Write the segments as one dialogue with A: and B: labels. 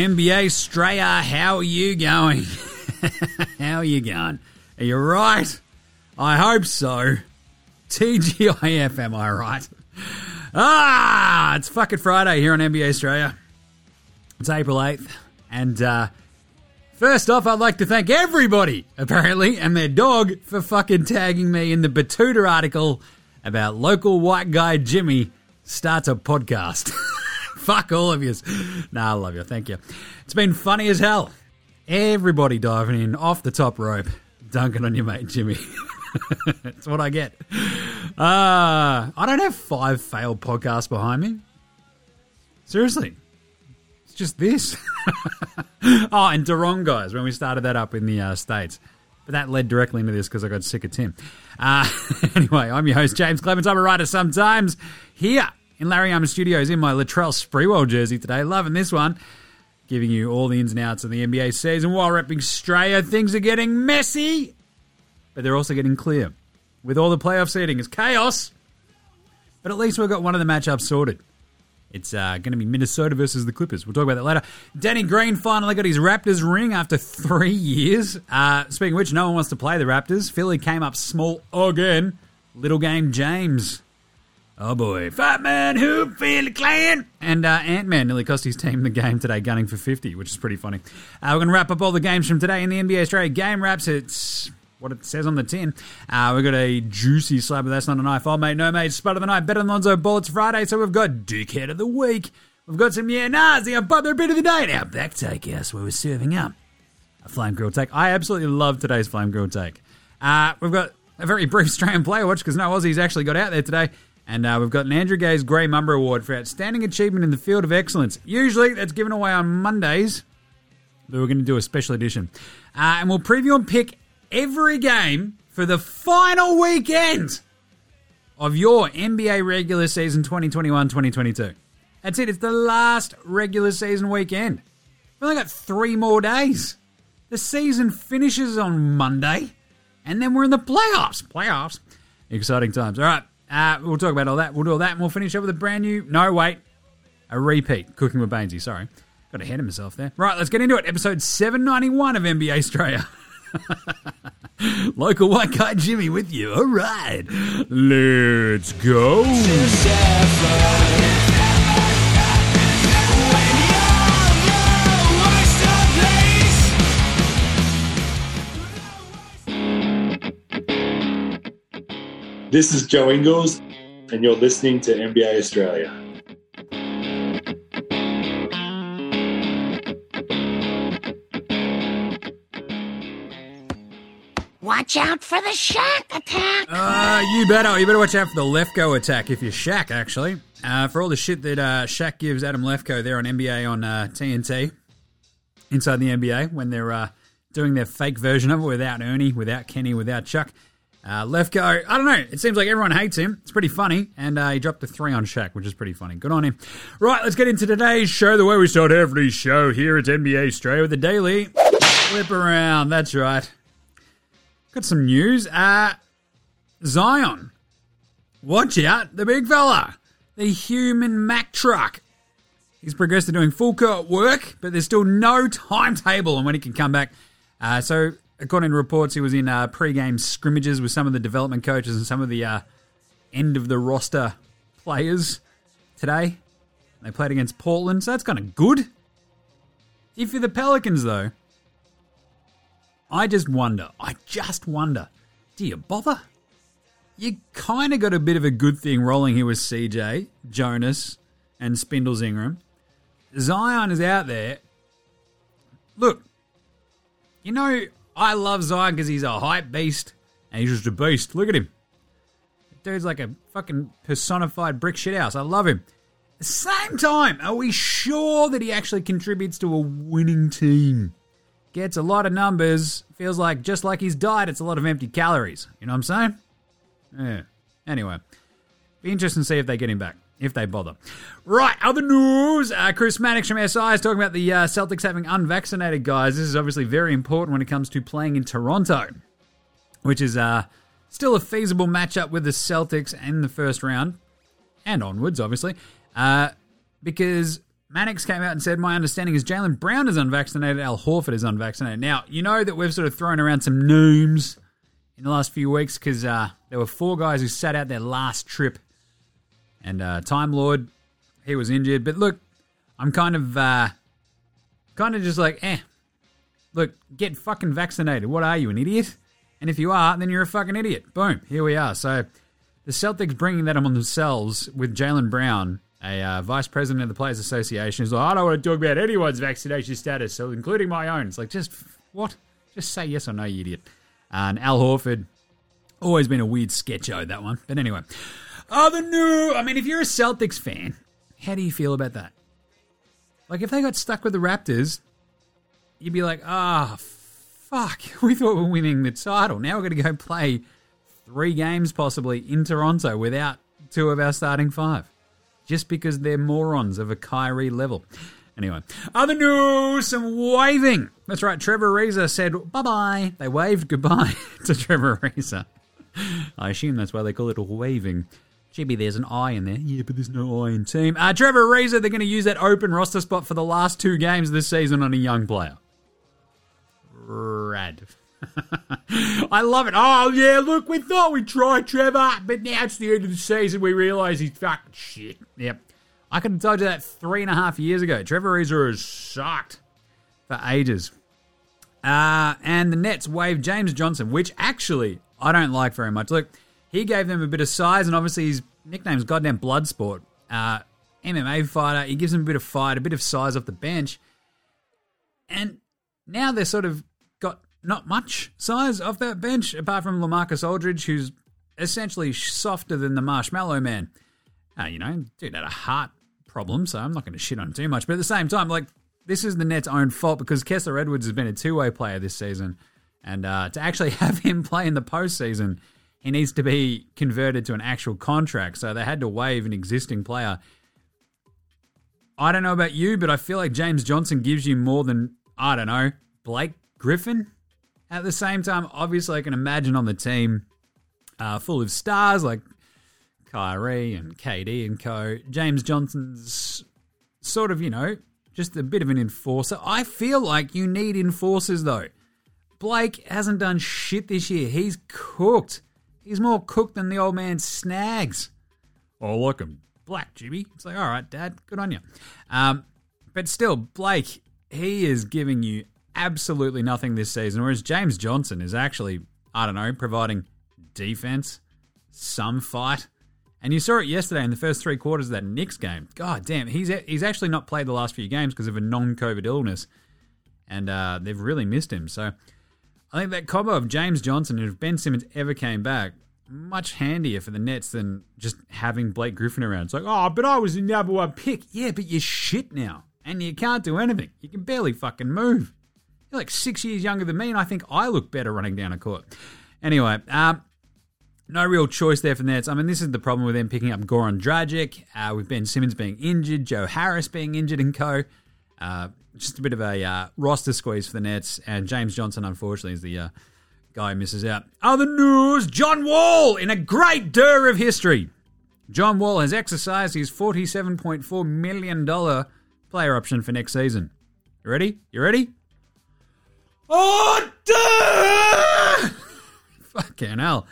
A: NBA Straya, how are you going? how are you going? Are you right? I hope so. TGIF, am I right? Ah, it's fucking Friday here on NBA Straya. It's April 8th. And uh, first off, I'd like to thank everybody, apparently, and their dog for fucking tagging me in the Betoota article about local white guy Jimmy starts a podcast. Fuck all of you. Nah, I love you. Thank you. It's been funny as hell. Everybody diving in off the top rope, dunking on your mate Jimmy. That's what I get. Uh, I don't have five failed podcasts behind me. Seriously. It's just this. oh, and Durong, guys, when we started that up in the uh, States. But that led directly into this because I got sick of Tim. Uh, anyway, I'm your host, James Clements. I'm a writer sometimes here in Larry Armour Studios in my Latrell Sprewell jersey today. Loving this one. Giving you all the ins and outs of the NBA season while repping Australia. Things are getting messy, but they're also getting clear. With all the playoff seeding, it's chaos. But at least we've got one of the matchups sorted. It's uh, going to be Minnesota versus the Clippers. We'll talk about that later. Danny Green finally got his Raptors ring after three years. Uh, speaking of which, no one wants to play the Raptors. Philly came up small again. Little game James Oh boy, Fat Man Who Feel the Clan! And uh, Ant Man nearly cost his team the game today, gunning for 50, which is pretty funny. Uh, we're going to wrap up all the games from today in the NBA Straya Game Wraps. It's what it says on the tin. Uh, we've got a juicy slab, but that's not a knife. Oh, mate, no, mate, spud of the night, better than Lonzo Bullets Friday, so we've got Dickhead of the Week. We've got some Yeah Nas, the Butler Bit of the Day, and our back take house where we're serving up a flame grill take. I absolutely love today's flame grill take. Uh, we've got a very brief Australian player watch because no Aussies actually got out there today. And uh, we've got an Andrew Gaze Grey Mamba Award for Outstanding Achievement in the Field of Excellence. Usually that's given away on Mondays, but we're going to do a special edition. Uh, and we'll preview and pick every game for the final weekend of your NBA regular season 2021 2022. That's it, it's the last regular season weekend. We've only got three more days. The season finishes on Monday, and then we're in the playoffs. Playoffs. Exciting times. All right. Uh, we'll talk about all that. We'll do all that, and we'll finish up with a brand new. No, wait, a repeat. Cooking with Bainesy. Sorry, got ahead of myself there. Right, let's get into it. Episode seven ninety one of NBA Straya. Local white guy Jimmy with you. All right, let's go.
B: This is Joe Ingles, and you're listening to NBA Straya.
C: Watch out for the Shaq attack.
A: Uh, you better. You better watch out for the Lefkoe attack if you're Shaq, actually. Uh, for all the shit that uh, Shaq gives Adam Lefkoe there on NBA on uh, TNT, inside the NBA, when they're uh, doing their fake version of it without Ernie, without Kenny, without Chuck. Uh, Lefkoe, I don't know. It seems like everyone hates him. It's pretty funny. And uh, he dropped a three on Shaq, which is pretty funny. Good on him. Right, let's get into today's show. The way we start every show here at NBA Straya with the Daily Flip Around. That's right. Got some news. Uh, Zion. Watch out, the big fella. The human Mack truck. He's progressed to doing full court work, but there's still no timetable on when he can come back. Uh, so according to reports, he was in uh, pre-game scrimmages with some of the development coaches and some of the uh, end of the roster players today. They played against Portland, so that's kind of good. If you're the Pelicans, though, I just wonder, I just wonder, do you bother? You kind of got a bit of a good thing rolling here with CJ, Jonas, and Spindles Ingram. Zion is out there. Look, you know, I love Zion because he's a hype beast and he's just a beast. Look at him. Dude's like a fucking personified brick shithouse. I love him. Same time, are we sure that he actually contributes to a winning team? Gets a lot of numbers, feels like just like his diet, it's a lot of empty calories. You know what I'm saying? Yeah. Anyway, be interesting to see if they get him back if they bother. Right, other news. Uh, Chris Mannix from SI is talking about the uh, Celtics having unvaccinated guys. This is obviously very important when it comes to playing in Toronto, which is uh, still a feasible matchup with the Celtics in the first round and onwards, obviously, uh, because Mannix came out and said, My understanding is Jaylen Brown is unvaccinated, Al Horford is unvaccinated. Now, you know that we've sort of thrown around some names in the last few weeks because uh, there were four guys who sat out their last trip. And uh, Time Lord, he was injured. But look, I'm kind of, uh, kind of just like, eh. Look, get fucking vaccinated. What are you, an idiot? And if you are, then you're a fucking idiot. Boom, here we are. So the Celtics bringing that on themselves with Jaylen Brown, a uh, vice president of the Players Association, who's like, I don't want to talk about anyone's vaccination status, so including my own. It's like, just what? Just say yes or no, you idiot. And Al Horford, always been a weird sketcho, that one. But anyway, other new. I mean, if you're a Celtics fan, how do you feel about that? Like, if they got stuck with the Raptors, you'd be like, ah, fuck, we thought we were winning the title. Now we're going to go play three games possibly in Toronto without two of our starting five. Just because they're morons of a Kyrie level. Anyway, other news, some waving. That's right, Trevor Ariza said bye bye. They waved goodbye to Trevor Ariza. I assume that's why they call it waving. Gee, there's an I in there. Yeah, but there's no I in team. Uh, Trevor Ariza, they're going to use that open roster spot for the last two games this season on a young player. Rad. I love it. Oh, yeah, look, we thought we'd try Trevor, but now it's the end of the season. We realise he's fucking shit. Yep. I could have told you that three and a half years ago. Trevor Ariza has sucked for ages. Uh, and the Nets waived James Johnson, which actually I don't like very much. Look, he gave them a bit of size, and obviously his nickname's goddamn Bloodsport. Uh, MMA fighter. He gives them a bit of fight, a bit of size off the bench. And now they're sort of got not much size off that bench, apart from Lamarcus Aldridge, who's essentially softer than the Marshmallow Man. Uh, you know, dude had a heart problem, so I'm not going to shit on him too much. But at the same time, like, this is the Nets' own fault because Kessler Edwards has been a two way player this season. And uh, to actually have him play in the postseason, he needs to be converted to an actual contract. So they had to waive an existing player. I don't know about you, but I feel like James Johnson gives you more than, I don't know, Blake Griffin. At the same time, obviously, I can imagine on the team uh, full of stars like Kyrie and KD and co. James Johnson's sort of, you know, just a bit of an enforcer. I feel like you need enforcers, though. Blake hasn't done shit this year. He's cooked. He's more cooked than the old man Snags. Oh, look him. Black, Jimmy. It's like, all right, Dad, good on you. Um, but still, Blake, he is giving you absolutely nothing this season, whereas James Johnson is actually, I don't know, providing defense, some fight. And you saw it yesterday in the first three quarters of that Knicks game. God damn, he's he's actually not played the last few games because of a non-COVID illness, and uh, they've really missed him. So I think that combo of James Johnson and if Ben Simmons ever came back, much handier for the Nets than just having Blake Griffin around. It's like, oh, but I was the number one pick. Yeah, but you're shit now, and you can't do anything. You can barely fucking move. You're like six years younger than me, and I think I look better running down a court. Anyway, um, no real choice there for the Nets. I mean, this is the problem with them picking up Goran Dragic, uh, with Ben Simmons being injured, Joe Harris being injured, and co. Uh, just a bit of a uh, roster squeeze for the Nets, and James Johnson, unfortunately, is the uh, guy who misses out. Other news John Wall in a great dir of history. John Wall has exercised his $47.4 million player option for next season. You ready? You ready? Oh, duh! Fucking hell.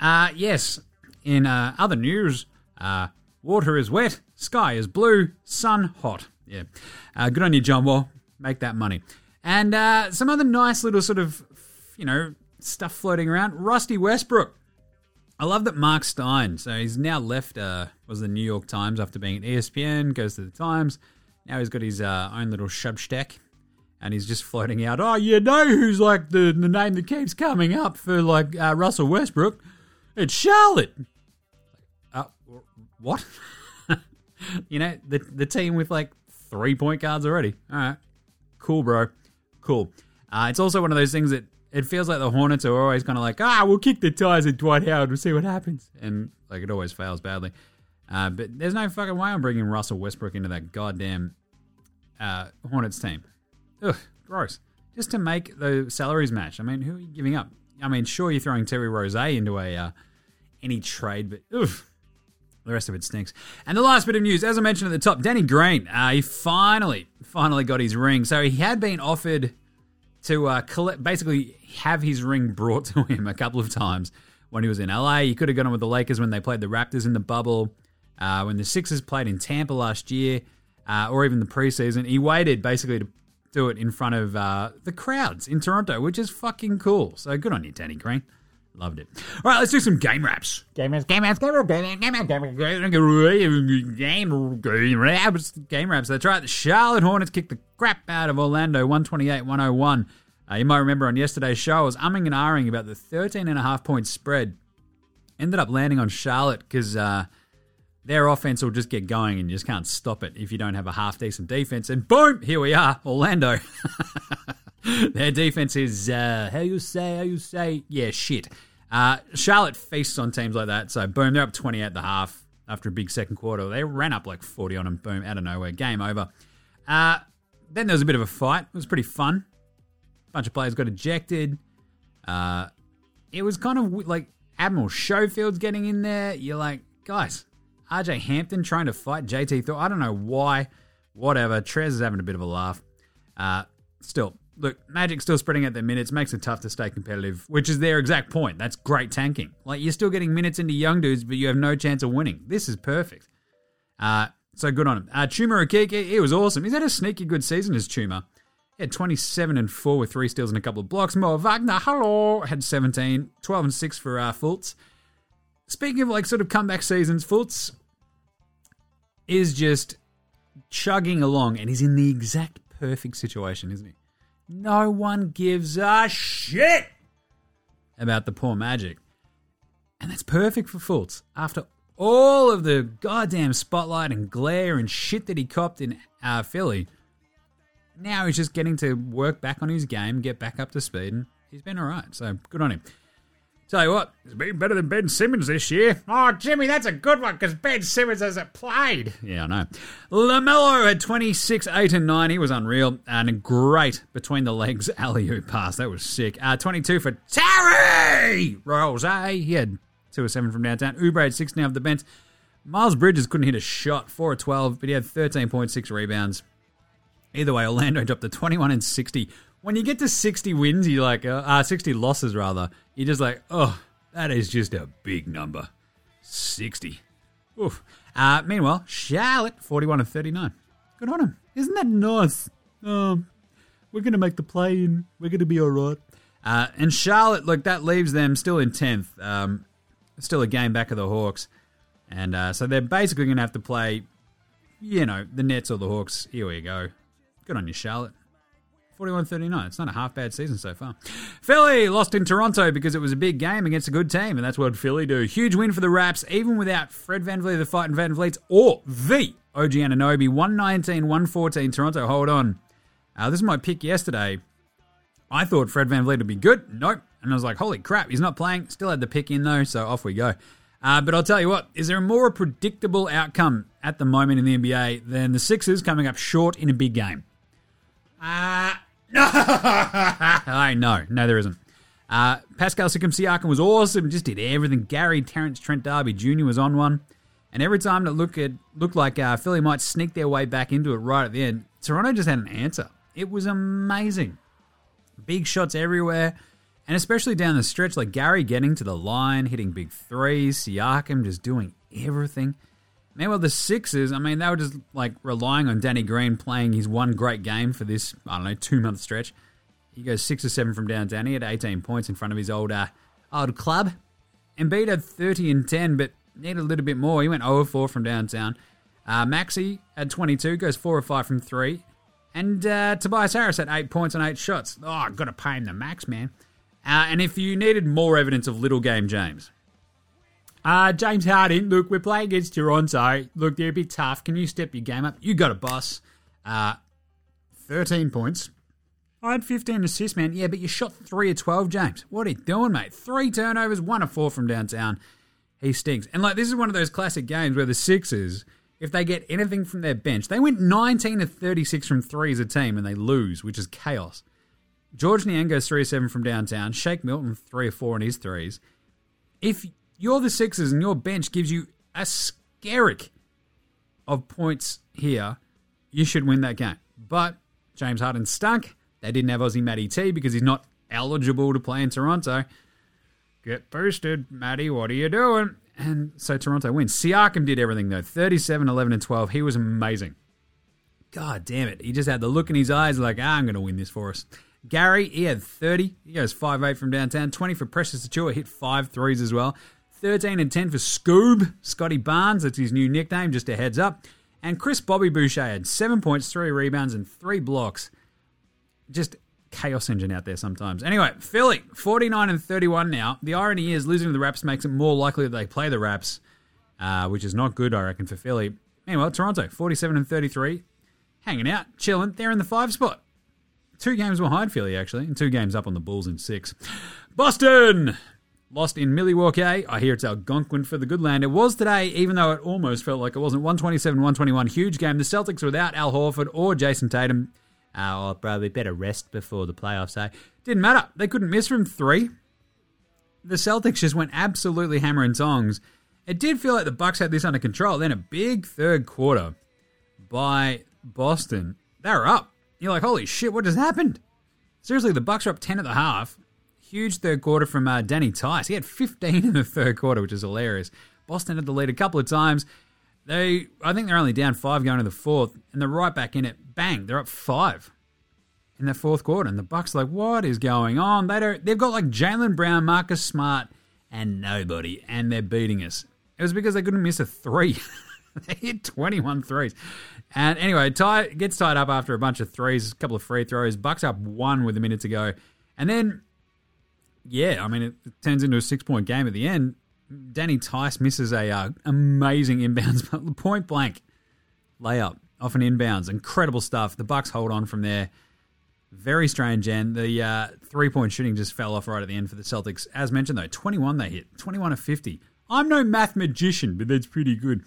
A: Uh, yes, in uh, other news, uh, water is wet, sky is blue, sun hot. Yeah. Uh, good on you, John Wall. Make that money. And uh, some other nice little sort of, you know, stuff floating around. Rusty Westbrook. I love that Mark Stein, so he's now left, uh, was the New York Times after being at ESPN, goes to the Times. Now he's got his uh, own little substack and he's just floating out, oh, you know who's like the, the name that keeps coming up for like uh, Russell Westbrook? It's Charlotte. Uh, what? you know, the the team with like three point guards already. All right, cool, bro, cool. Uh, it's also one of those things that it feels like the Hornets are always kind of like, ah, we'll kick the tires at Dwight Howard, we'll see what happens, and like it always fails badly. Uh, but there's no fucking way I'm bringing Russell Westbrook into that goddamn uh, Hornets team. Ugh, gross. Just to make the salaries match. I mean, who are you giving up? I mean, sure, you're throwing Terry Rozier into a uh, any trade, but ugh, The rest of it stinks. And the last bit of news, as I mentioned at the top, Danny Green, uh, he finally, finally got his ring. So he had been offered to uh, collect, basically have his ring brought to him a couple of times when he was in LA. He could have gone with the Lakers when they played the Raptors in the bubble, uh, when the Sixers played in Tampa last year, uh, or even the preseason. He waited basically to do it in front of uh, the crowds in Toronto, which is fucking cool. So good on you, Danny Green. Loved it. All right, let's do some game raps.
C: Game raps, game raps, game raps, game raps, game raps, game raps.
A: Game, raps. Game raps. That's right. The Charlotte Hornets kicked the crap out of Orlando 128 101. Uh, you might remember on yesterday's show, I was umming and ahhing about the 13 and a half point spread. Ended up landing on Charlotte because uh, their offense will just get going and you just can't stop it if you don't have a half decent defense. And boom, here we are, Orlando. Their defense is uh, how you say, how you say, yeah, shit. Uh, Charlotte feasts on teams like that, so boom, they're up twenty at the half after a big second quarter. They ran up like forty on them, boom, out of nowhere, game over. Uh, then there was a bit of a fight. It was pretty fun. A bunch of players got ejected. Uh, it was kind of like Admiral Schofield's getting in there. You're like, guys, RJ Hampton trying to fight JT Thor. I don't know why. Whatever. Trez is having a bit of a laugh. Uh, still, look, Magic still spreading out their minutes makes it tough to stay competitive, which is their exact point. That's great tanking. Like you're still getting minutes into young dudes, but you have no chance of winning. This is perfect. Uh, so good on him. Uh, Chuma he was awesome. He's had a sneaky good season as Chuma. He had 27 and 4 with three steals and a couple of blocks. Mo Wagner, hello, had 17, 12 and 6 for uh, Fultz. Speaking of like sort of comeback seasons, Fultz is just chugging along and he's in the exact perfect situation, isn't he? No one gives a shit about the poor Magic. And that's perfect for Fultz. After all of the goddamn spotlight and glare and shit that he copped in uh, Philly, now he's just getting to work back on his game, get back up to speed, and he's been alright. So good on him. Tell you what, he's been better than Ben Simmons this year.
C: Oh, Jimmy, that's a good one because Ben Simmons hasn't played.
A: Yeah, I know. LaMelo had 26, 8, and 9. He was unreal. And a great between the legs alley oop pass. That was sick. Uh, 22 for Terry Rozier. A he had 2 or 7 from downtown. Oubre had 6 now of the bench. Miles Bridges couldn't hit a shot, 4 or 12, but he had 13.6 rebounds. Either way, Orlando dropped to 21 and 60. When you get to 60 wins, you're like, uh, uh, 60 losses rather, you're just like, oh, that is just a big number. 60. Oof. Uh, meanwhile, Charlotte, 41 and 39. Good on him. Isn't that nice? Um, we're going to make the play in. We're going to be all right. Uh, and Charlotte, look, that leaves them still in 10th. Um, still a game back of the Hawks. And uh, so they're basically going to have to play, you know, the Nets or the Hawks. Here we go. Good on you, Charlotte. 41 39. It's not a half bad season so far. Philly lost in Toronto because it was a big game against a good team, and that's what Philly do. Huge win for the Raps, even without Fred VanVleet, the fighting VanVleet, or the OG Anunoby. 119 114 Toronto. Hold on. Uh, this is my pick yesterday. I thought Fred VanVleet would be good. Nope. And I was like, holy crap, he's not playing. Still had the pick in though, so off we go. Uh, but I'll tell you what, is there a more predictable outcome at the moment in the NBA than the Sixers coming up short in a big game? Uh, no, I know, no, there isn't. Uh, Pascal Siakam was awesome, just did everything. Gary Terrence Trent Darby Jr. was on one, and every time it looked looked like uh, Philly might sneak their way back into it right at the end, Toronto just had an answer. It was amazing, big shots everywhere, and especially down the stretch, like Gary getting to the line, hitting big threes, Siakam just doing everything. Meanwhile, the Sixers, I mean, they were just like relying on Danny Green playing his one great game for this, I don't know, two month stretch. He goes six or seven from downtown. He had 18 points in front of his old uh, old club. Embiid had 30 and 10, but needed a little bit more. He went 0 4 from downtown. Uh, Maxey had 22, goes 4 or 5 from 3. And uh, Tobias Harris had 8 points and 8 shots. Oh, I've got to pay him the max, man. Uh, and if you needed more evidence of little game James, uh, James Harden, look, we're playing against Toronto. Look, they're a bit tough. Can you step your game up? You got a boss. Uh, 13 points. I had 15 assists, man. Yeah, but you shot 3 of 12, James. What are you doing, mate? Three turnovers, 1 of 4 from downtown. He stinks. And, like, this is one of those classic games where the Sixers, if they get anything from their bench, they went 19 of 36 from 3 as a team and they lose, which is chaos. Georges Niang goes 3 of 7 from downtown. Shake Milton, 3 of 4 on his threes. If you're the Sixers and your bench gives you a skerrick of points here, you should win that game. But James Harden stunk. They didn't have Aussie Matty T because he's not eligible to play in Toronto. Get boosted, Matty. What are you doing? And so Toronto wins. Siakam did everything though 37, 11, and 12. He was amazing. God damn it. He just had the look in his eyes like, ah, I'm going to win this for us. Gary, he had 30. He goes 5 8 from downtown. 20 for Precious Achiuwa, hit five threes as well. 13 and 10 for Scoob, Scotty Barnes. That's his new nickname, just a heads up. And Chris Bobby Boucher had seven points, three rebounds, and three blocks. Just chaos engine out there sometimes. Anyway, Philly, 49 and 31 now. The irony is losing to the Raps makes it more likely that they play the Raps, uh, which is not good, I reckon, for Philly. Meanwhile, Toronto, 47 and 33, hanging out, chilling. They're in the five spot. Two games behind Philly, actually, and two games up on the Bulls in six. Boston! Lost in Milwaukee. I hear it's Algonquin for the good land. It was today, even though it almost felt like it wasn't. 127 121. Huge game. The Celtics without Al Horford or Jayson Tatum. Uh, oh, probably better rest before the playoffs, eh? Didn't matter. They couldn't miss from three. The Celtics just went absolutely hammering songs. It did feel like the Bucks had this under control. Then a big third quarter by Boston. They were up. You're like, holy shit, what just happened? Seriously, the Bucks are up 10 at the half. Huge third quarter from uh, Danny Theis. He had 15 in the third quarter, which is hilarious. Boston had the lead a couple of times. They, I think they're only down five going to the fourth, and they're right back in it. Bang, they're up five in the fourth quarter, and the Bucks are like, what is going on? They don't. They've got like Jaylen Brown, Marcus Smart, and nobody, and they're beating us. It was because they couldn't miss a three. they hit 21 threes. And anyway, tie gets tied up after a bunch of threes, a couple of free throws. Bucks up one with a minute to go, and then yeah, I mean it, turns into a six point game at the end. Danny Theis misses a uh, amazing inbounds, point blank layup off an inbounds. Incredible stuff. The Bucks hold on from there. Very strange, end. the uh, three point shooting just fell off right at the end for the Celtics. As mentioned, though, 21 they hit, 21 of 50. I'm no math magician, but that's pretty good.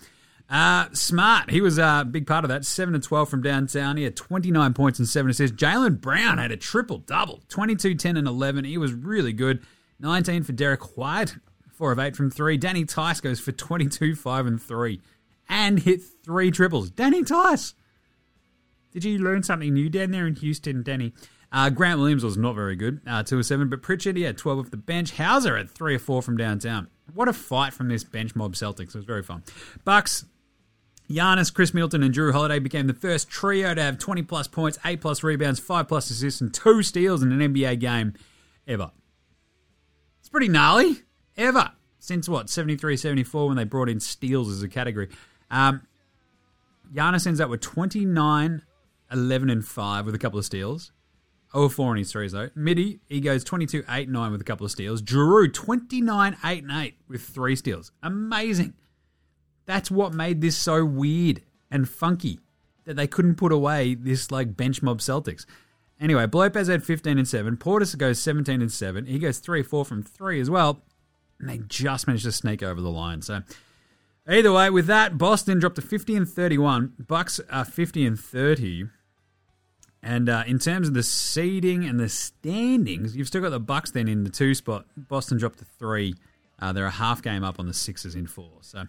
A: Uh, Smart, he was a big part of that. 7 to 12 from downtown. He had 29 points and 7 assists. Jaylen Brown had a triple double 22, 10, and 11. He was really good. 19 for Derrick White, 4 of 8 from 3. Danny Theis goes for 22, 5, and 3. And hit three triples. Danny Theis! Did you learn something new down there in Houston, Danny? Uh, Grant Williams was not very good, uh, 2 of 7, but Pritchard, he had 12 off the bench. Hauser had 3 or 4 from downtown. What a fight from this bench mob Celtics. It was very fun. Bucks, Giannis, Khris Middleton, and Jrue Holiday became the first trio to have 20 plus points, 8 plus rebounds, 5 plus assists, and 2 steals in an NBA game ever. It's pretty gnarly. Ever. Since what, 73 74 when they brought in steals as a category. Um, Giannis ends up with 29, 11, and 5 with a couple of steals. 0 4 in his threes, though. Midi, he goes 22, 8, 9 with a couple of steals. Jrue, 29, 8, and 8 with three steals. Amazing. That's what made this so weird and funky that they couldn't put away this like bench mob Celtics. Anyway, Lopez had 15 and 7. Portis goes 17 and 7. He goes 3 4 from 3 as well. And they just managed to sneak over the line. So, either way, with that, Boston dropped to 50 and 31. Bucks are 50 and 30. And uh, in terms of the seeding and the standings, you've still got the Bucks then in the two spot. Boston dropped to three. Uh, they're a half game up on the Sixers in four. So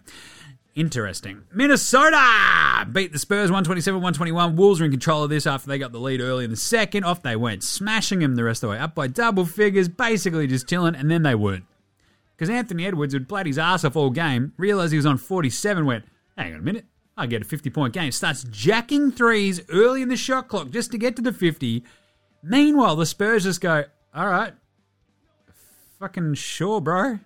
A: interesting. Minnesota beat the Spurs 127 121. Wolves are in control of this after they got the lead early in the second. Off they went, smashing them the rest of the way, up by double figures, basically just chilling, and then they weren't. Because Anthony Edwards had played his ass off all game, realised he was on 47, went, hang on a minute, I get a 50 point game. Starts jacking threes early in the shot clock just to get to the 50. Meanwhile, the Spurs just go, all right, fucking sure, bro.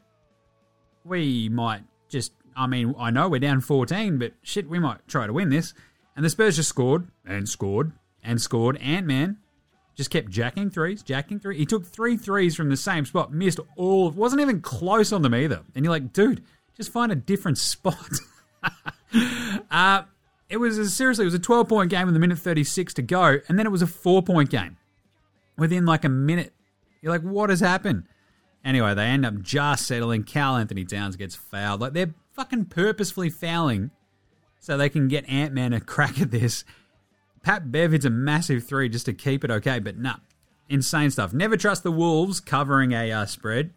A: We might just, I mean, I know we're down 14, but shit, we might try to win this. And the Spurs just scored and scored and scored. Ant Man just kept jacking threes, jacking threes. He took three threes from the same spot, missed all, wasn't even close on them either. And you're like, dude, just find a different spot. uh, it was a, seriously, it was a 12 point game with a minute 36 to go, and then it was a four point game within like a minute. You're like, what has happened? Anyway, they end up just settling. Karl Anthony Towns gets fouled. Like they're fucking purposefully fouling so they can get Ant Man a crack at this. Pat Bev hits a massive three just to keep it okay, but nah, insane stuff. Never trust the Wolves covering a uh, spread.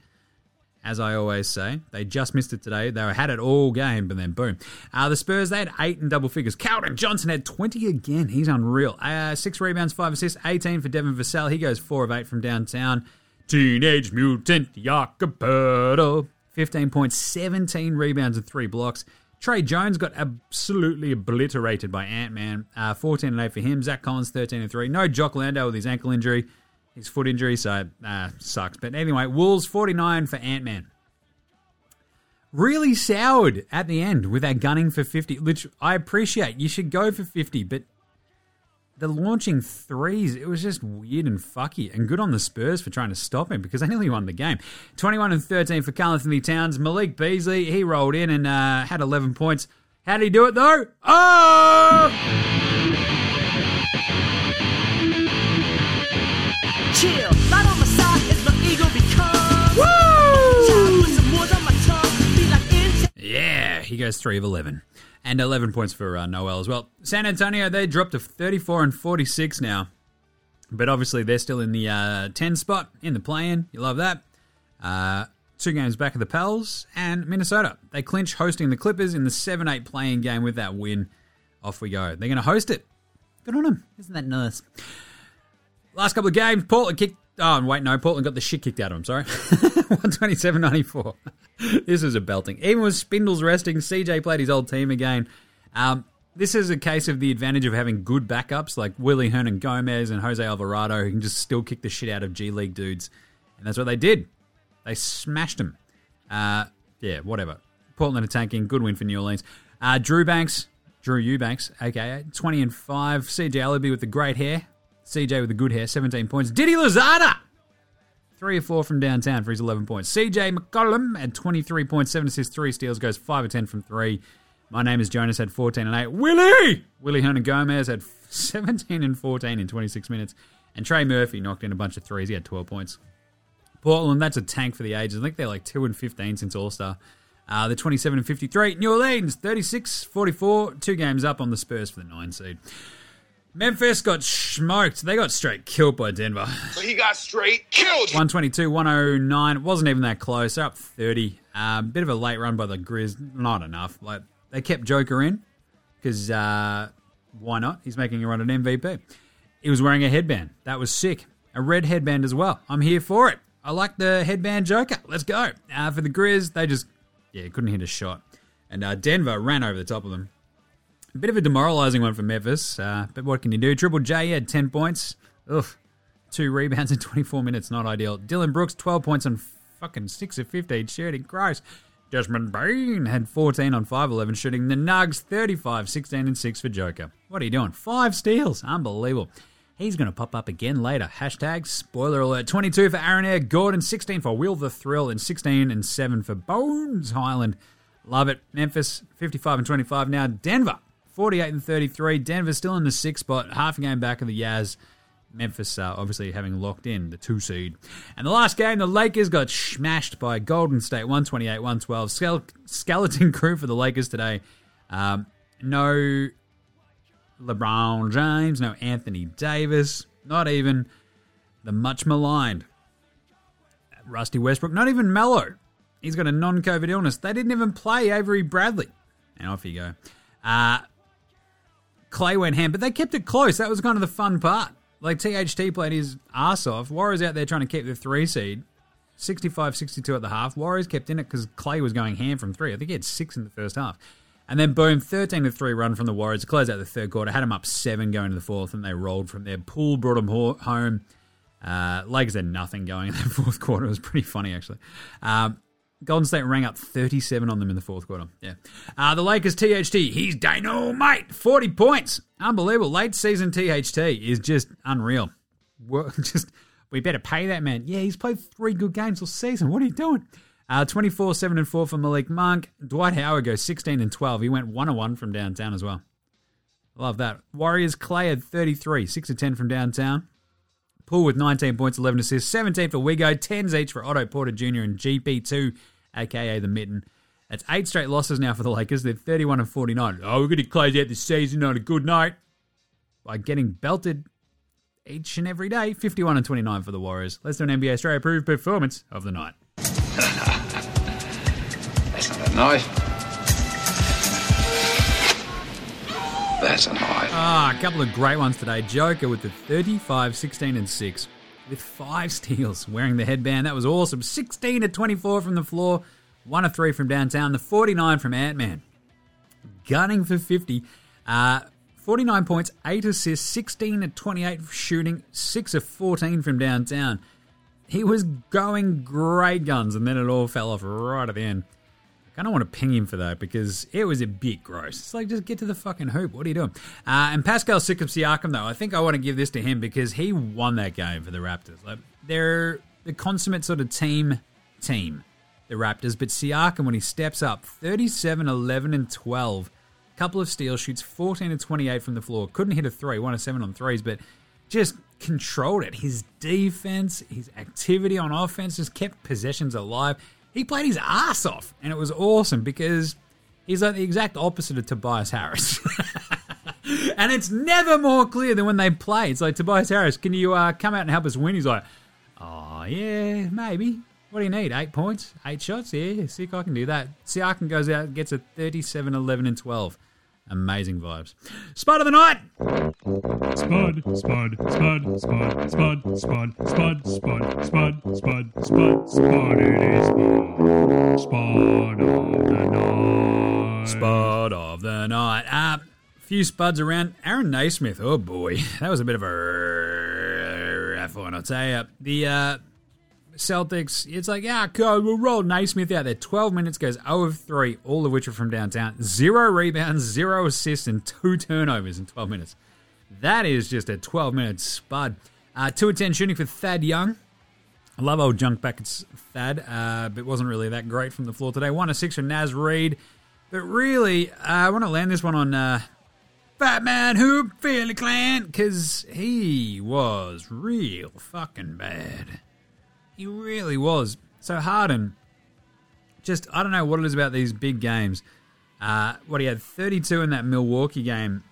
A: as I always say. They just missed it today. They had it all game, but then boom. Uh, the Spurs, they had eight in double figures. Keldon Johnson had 20 again. He's unreal. Uh, six rebounds, five assists, 18 for Devin Vassell. He goes four of eight from downtown. Teenage Mutant Jacoberto. 15 points, 17 rebounds, and three blocks. Tre Jones got absolutely obliterated by Ant Man. Uh, 14 and 8 for him. Zach Collins, 13 and 3. No Jock Landale with his ankle injury, his foot injury, so uh, sucks. But anyway, Wolves, 49 for Ant Man. Really soured at the end with that gunning for 50, which I appreciate. You should go for 50, but the launching threes, it was just weird and fucky. And good on the Spurs for trying to stop him because they nearly won the game. 21 and 13 for Karl Anthony Towns. Malik Beasley, he rolled in and uh, had 11 points. How did he do it though? Oh!
D: Chill, light on my side is my ego because
A: Woo!
D: Child with some words on my tongue, be like in
A: Yeah, he goes 3 of 11. And 11 points for uh, Noel as well. San Antonio, they dropped to 34 and 46 now. But obviously, they're still in the uh, 10 spot in the play in. You love that. Uh, two games back of the Pels. And Minnesota, they clinch hosting the Clippers in the 7 8 playing game with that win. Off we go. They're going to host it. Good on them. Isn't that nice? Last couple of games, Portland kicked. Oh, wait, no, Portland got the shit kicked out of them, sorry. 127 94. This is a belting. Even with Spindles resting, CJ played his old team again. Um, this is a case of the advantage of having good backups like Willie Hernangomez and Jose Alvarado who can just still kick the shit out of G League dudes. And that's what they did. They smashed them. Uh, yeah, whatever. Portland are tanking. Good win for New Orleans. Uh, Drew Banks, Drew Eubanks, aka 20 and 5. CJ Allaby with the great hair. CJ with the good hair, 17 points. Didi Louzada, 3 or 4 from downtown for his 11 points. CJ McCollum had 23 points, 7 assists, 3 steals, goes 5 or 10 from 3. My name is Jonas, had 14 and 8. Willie! Willie Hernangomez had 17 and 14 in 26 minutes. And Trey Murphy knocked in a bunch of threes. He had 12 points. Portland, that's a tank for the ages. I think they're like 2 and 15 since All Star. Uh, they're 27 and 53. New Orleans, 36 44. Two games up on the Spurs for the 9 seed. Memphis got smoked. They got straight killed by Denver.
E: So he got straight killed.
A: 122, 109. It wasn't even that close. They're up 30. Um, bit of a late run by the Grizz. Not enough. Like They kept Joker in because uh, why not? He's making a run at MVP. He was wearing a headband. That was sick. A red headband as well. I'm here for it. I like the headband Joker. Let's go. Uh, for the Grizz, they just, yeah, couldn't hit a shot. And uh, Denver ran over the top of them. A bit of a demoralising one for Memphis, uh, but what can you do? Triple J had 10 points. Ugh. Two rebounds in 24 minutes, not ideal. Dillon Brooks, 12 points on fucking 6 of 15 shooting. Gross. Desmond Bane had 14 on 5 11 shooting. The Nugs, 35, 16 and 6 for Joker. What are you doing? Five steals. Unbelievable. He's going to pop up again later. Hashtag spoiler alert. 22 for Aaron Air Gordon, 16 for Will the Thrill, and 16 and 7 for Bones Hyland. Love it. Memphis, 55 and 25 now. Denver, 48 and 33. Denver still in the sixth spot, half a game back of the Yaz. Memphis uh, obviously having locked in the two seed. And the last game, the Lakers got smashed by Golden State 128 112. Skele- skeleton crew for the Lakers today. Um, no LeBron James, no Anthony Davis, not even the much maligned Rusty Westbrook, not even Mello. He's got a non COVID illness. They didn't even play Avery Bradley. And off you go. Uh, Clay went ham, but they kept it close. That was kind of the fun part. Like THT played his ass off. Warriors out there trying to keep the three seed. 65 62 at the half. Warriors kept in it because Clay was going ham from three. I think he had six in the first half. And then boom, 13 to 3 run from the Warriors to close out the third quarter. Had them up seven going to the fourth, and they rolled from there. Poole brought them home. Uh, Lakers had nothing going in the fourth quarter. It was pretty funny, actually. Um, Golden State rang up 37 on them in the fourth quarter. Yeah. Uh, the Lakers THT, he's dynamite. 40 points. Unbelievable. Late season THT is just unreal. Well, just we better pay that man. Yeah, he's played three good games all season. What are you doing? Uh, 24 7 and 4 for Malik Monk. Dwight Howard goes 16 and 12. He went 1 1 from downtown as well. Love that. Warriors Clay had 33, 6 to 10 from downtown. Poole with 19 points, 11 assists, 17 for Wigo, 10s each for Otto Porter Jr. and GP2, aka the Mitten. That's eight straight losses now for the Lakers. They're 31 and 49. Oh, we're going to close out the season on a good night by getting belted each and every day. 51 and 29 for the Warriors. Let's do an NBA Straya approved performance of the night.
E: That's not a knife. That's a knife.
A: Ah, a couple of great ones today. Joker with the 35, 16, and 6 with five steals wearing the headband. That was awesome. 16 to 24 from the floor, 1 of 3 from downtown, the 49 from Ant Man. Gunning for 50. Uh, 49 points, 8 assists, 16 to 28 shooting, 6 of 14 from downtown. He was going great guns, and then it all fell off right at the end. I don't want to ping him for that because it was a bit gross. It's like, just get to the fucking hoop. What are you doing? Uh, and Pascal Siakam, Siakam, though, I think I want to give this to him because he won that game for the Raptors. Like, they're the consummate sort of team team, the Raptors. But Siakam, when he steps up, 37, 11, and 12, couple of steals, shoots 14 and 28 from the floor. Couldn't hit a three, one of seven on threes, but just controlled it. His defense, his activity on offense just kept possessions alive. He played his ass off, and it was awesome because he's like the exact opposite of Tobias Harris. and it's never more clear than when they play. It's like, Tobias Harris, can you uh, come out and help us win? He's like, oh, yeah, maybe. What do you need? Eight points? Eight shots? Yeah, sick, I can do that. Siakam goes out gets a 37, 11, and 12. Amazing vibes. Spud of the night!
F: Spud, spud, spud, spud, spud, spud, spud, spud, spud, spud, spud, spud. It is spud of the night.
A: Spud of the night. Uh, few spuds around. Aaron Nesmith. Oh boy, that was a bit of a rough one. I'll tell you. The uh, Celtics. It's like, yeah, cool. We'll roll Nesmith out there. Twelve minutes goes 0 of three, all of which are from downtown. Zero rebounds, zero assists, and two turnovers in twelve minutes. That is just a twelve minute spud. Uh, two of ten shooting for Thad Young. I love old junk buckets Thad, uh, but wasn't really that great from the floor today. One of six from Naz Reid. But really, uh, I want to land this one on uh, Fat Man Hoop Philly Clan because he was real fucking bad. He really was. So Harden, just I don't know what it is about these big games. Uh, what he had 32 in that Milwaukee game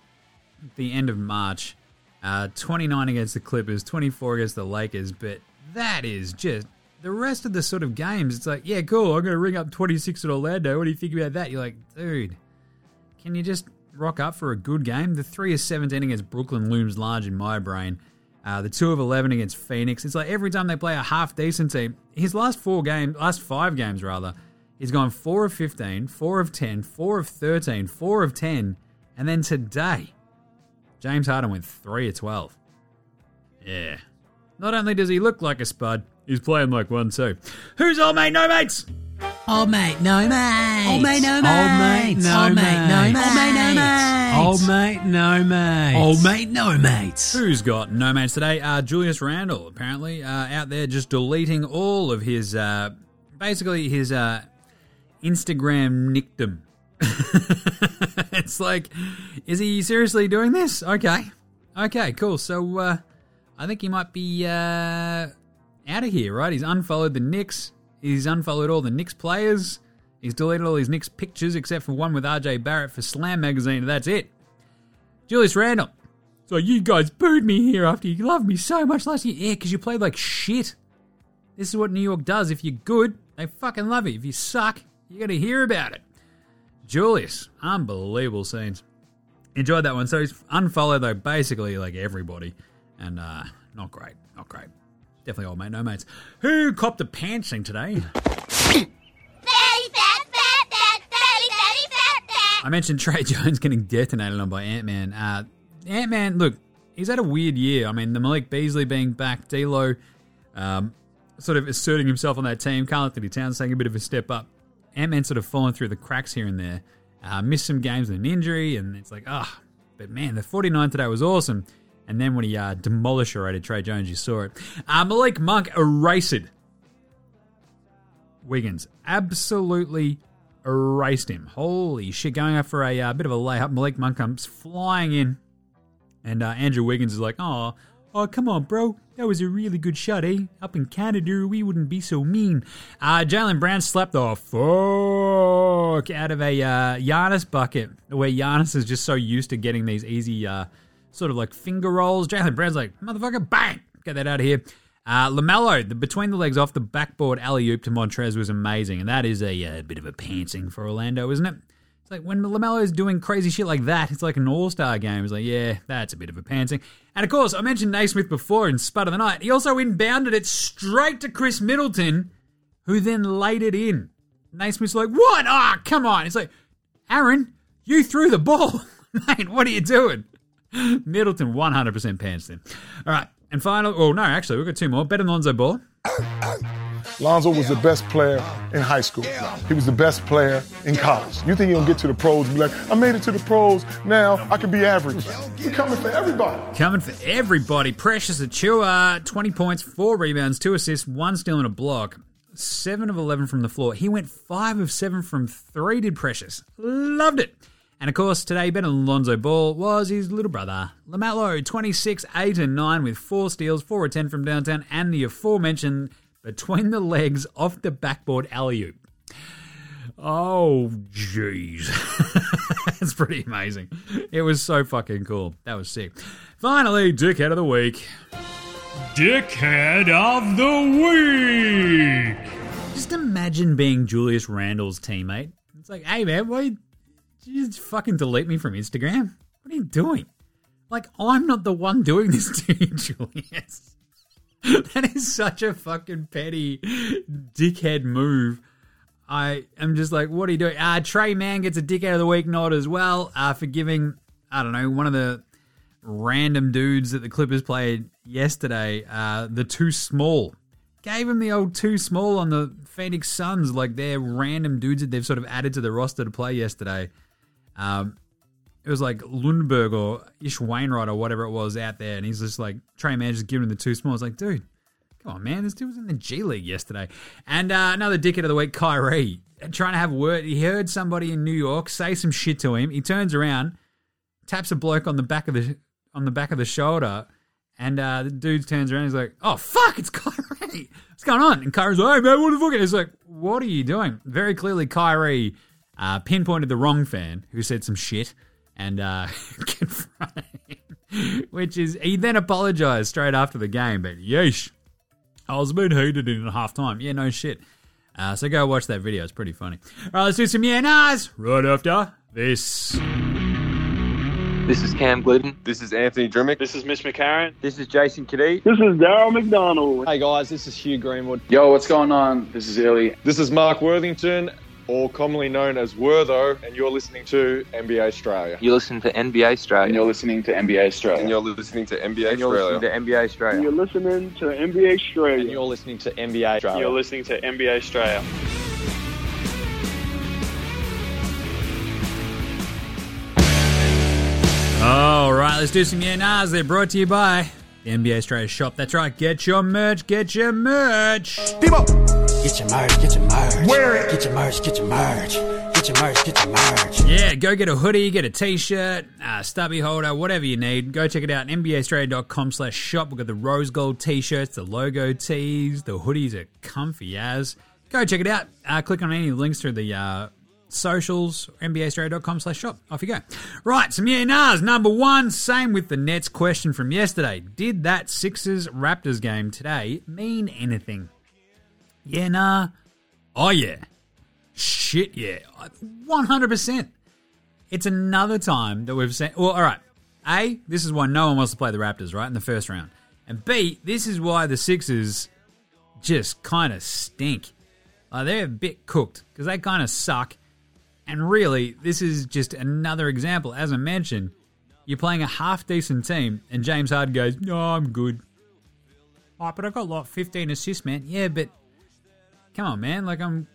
A: the end of March, uh, 29 against the Clippers, 24 against the Lakers, but that is just the rest of the sort of games. It's like, yeah, cool. I'm going to ring up 26 at Orlando. What do you think about that? You're like, dude, can you just rock up for a good game? The three of 17 against Brooklyn looms large in my brain. Uh, the two of 11 against Phoenix. It's like every time they play a half decent team, his last four games, last five games rather, he's gone four of 15, four of 10, four of 13, four of 10, and then today, James Harden went three of 12. Yeah. Not only does he look like a spud, he's playing like one too. Who's all mate, no mates?
G: Old mate, no mate.
H: Old mate, no
G: Old mate,
H: mates.
G: no
H: Old
G: mate,
H: mate,
G: no
H: no
G: Old mate, no mates.
H: Old mate, no mates.
G: Old mate, no mates.
A: Who's got no mates today? Uh, Julius Randle, apparently, uh, out there just deleting all of his, uh, basically his uh, Instagram nickdom. it's like, is he seriously doing this? Okay. Okay, cool. So uh, I think he might be uh, out of here, right? He's unfollowed the Knicks. He's unfollowed all the Knicks players. He's deleted all his Knicks pictures except for one with RJ Barrett for Slam Magazine, that's it. Julius Randle. So you guys booed me here after you loved me so much last year. Yeah, because you played like shit. This is what New York does. If you're good, they fucking love you. If you suck, you got to hear about it. Julius, unbelievable scenes. Enjoyed that one. So he's unfollowed though basically like everybody, and uh, not great, not great. Definitely old mate, no mates. Who copped a pantsing today? I mentioned Tre Jones getting detonated on by Ant Man. Uh, Ant Man, look, he's had a weird year. I mean, the Malik Beasley being back, D'Lo, um, sort of asserting himself on that team. Karl Anthony Towns taking a bit of a step up. Ant Man sort of falling through the cracks here and there. Uh, missed some games with an injury, and it's like, ah. But man, the 49 today was awesome. And then when he uh, demolisherated Tre Jones, you saw it. Uh, Malik Monk erased Wiggins. Absolutely erased him. Holy shit. Going up for a uh, bit of a layup. Malik Monk comes flying in. And uh, Andrew Wiggins is like, oh, oh, come on, bro. That was a really good shot, eh? Up in Canada, we wouldn't be so mean. Uh, Jaylen Brown slapped the fuck out of a uh, Giannis bucket, where Giannis is just so used to getting these easy, uh, sort of like finger rolls. Jaylen Brown's like, motherfucker, bang! Get that out of here. Uh, Lamelo, the between the legs off the backboard alley oop to Montrez was amazing, and that is a, uh bit of a pantsing for Orlando, isn't it? It's like when Lamelo's doing crazy shit like that, it's like an all star game. It's like, yeah, that's a bit of a pantsing. And of course, I mentioned Nesmith before in Spud of the Night. He also inbounded it straight to Khris Middleton, who then laid it in. Nesmith's like, what? Ah, come on. It's like, Aaron, you threw the ball. Mate, what are you doing? Middleton 100% pants him. All right. And final, oh no, actually, we've got two more. Better than Lonzo Ball.
I: Lonzo was the best player in high school. He was the best player in college. You think he'll get to the pros and be like, I made it to the pros, now I can be average. We're coming for everybody.
A: Coming for everybody. Precious Achiuwa, 20 points, 4 rebounds, 2 assists, 1 steal and a block. 7 of 11 from the floor. He went 5 of 7 from 3, did Precious. Loved it. And of course, today, Ben Alonzo Ball was his little brother, LaMelo, 26, 8 and 9 with 4 steals, 4 or 10 from downtown, and the aforementioned between the legs off the backboard alley oop. Oh, jeez. That's pretty amazing. It was so fucking cool. That was sick. Finally, Dickhead of the Week.
F: Dickhead of the Week!
A: Just imagine being Julius Randle's teammate. It's like, hey man, why did you just fucking delete me from Instagram? What are you doing? Like, I'm not the one doing this to you, Julius. that is such a fucking petty dickhead move. I am just like, what are you doing? Uh, Trey Mann gets a dickhead of the week nod as well uh, for giving, I don't know, one of the random dudes that the Clippers played yesterday, uh, the too small. Gave him the old too small on the Phoenix Suns, like they're random dudes that they've sort of added to the roster to play yesterday. Um, it was like Lundberg or Ish Wainright or whatever it was out there, and he's just like Trey Man just giving him the two small. It's like, dude, come on, man, this dude was in the G League yesterday. And uh, another dickhead of the week, Kyrie, trying to have word. He heard somebody in New York say some shit to him. He turns around, taps a bloke on the back of the on the back of the shoulder, and uh, the dude turns around. He's like, "Oh fuck, it's Kyrie! What's going on?" And Kyrie's like, "Hey man, what the fuck?" He's like, "What are you doing?" Very clearly, Kyrie uh, pinpointed the wrong fan who said some shit and uh, confronted him, which is he then apologized straight after the game. But yeesh, I was a bit heated in half time. Yeah, no shit. Uh, so go watch that video. It's pretty funny. All right, let's do some yeah nahs right after this.
J: This is Cam Gliddon.
K: This is Anthony Drmic.
L: This is Mitch McCarron.
J: This is Jason Cadee.
M: This is Daryl McDonald.
J: Hey guys, this is Hugh Greenwood.
E: Yo, what's going on? This is Illy.
K: This is Mark Worthington, or commonly known as Wortho, and you're listening to NBA Straya.
J: You're listening to NBA Straya.
E: And you're listening to NBA Straya.
K: And you're listening to NBA
J: And you're
K: Straya.
J: listening to NBA Straya.
M: You're listening to NBA Straya.
J: And you're listening to NBA Straya.
L: You're listening to NBA Straya.
A: All right, let's do some yeah nahs. They're brought to you by the NBA Straya shop. That's right. Get your merch. Get your merch.
N: Debo! Get your merch, get your merch. Wear it. Get your merch, get your merch. Get your merch, get your merch.
A: Yeah, go get a hoodie, get a t-shirt, a stubby holder, whatever you need. Go check it out. NBAstraya.com slash shop. We've got the rose gold t-shirts, the logo tees, the hoodies are comfy as. Go check it out. Uh, click on any links through the uh, socials, NBAstraya.com slash shop. Off you go. Right, some yeah nahs. Number one, same with the Nets question from yesterday. Did that Sixers Raptors game today mean anything? Yeah, nah. Oh, yeah. Shit, yeah. 100%. It's another time that we've seen. Well, all right. A, this is why no one wants to play the Raptors, right, in the first round. And B, this is why the Sixers just kind of stink. They're a bit cooked because they kind of suck. And really, this is just another example. As I mentioned, you're playing a half decent team, and James Harden goes, No, I'm good. Oh, but I got like 15 assists, man. Yeah, but come on, man. Like, I'm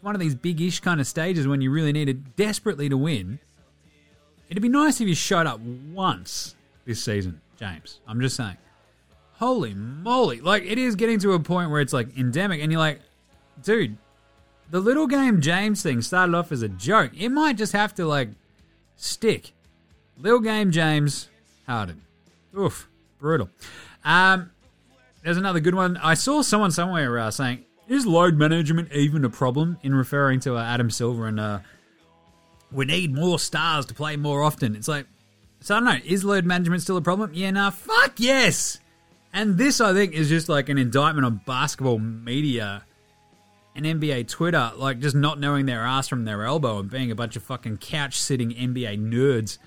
A: one of these big ish kind of stages when you really need it desperately to win. It'd be nice if you showed up once this season, James. I'm just saying. Holy moly. Like, it is getting to a point where it's like endemic, and you're like, dude, the little game James thing started off as a joke. It might just have to, like, stick. Little game James Harden. Oof, brutal. Um, there's another good one. I saw someone somewhere uh, saying, "Is load management even a problem?" In referring to uh, Adam Silver and uh, we need more stars to play more often. It's like, so I don't know. Is load management still a problem? Yeah, nah. Fuck yes. And this, I think, is just like an indictment on basketball media and NBA Twitter, like just not knowing their ass from their elbow and being a bunch of fucking couch sitting NBA nerds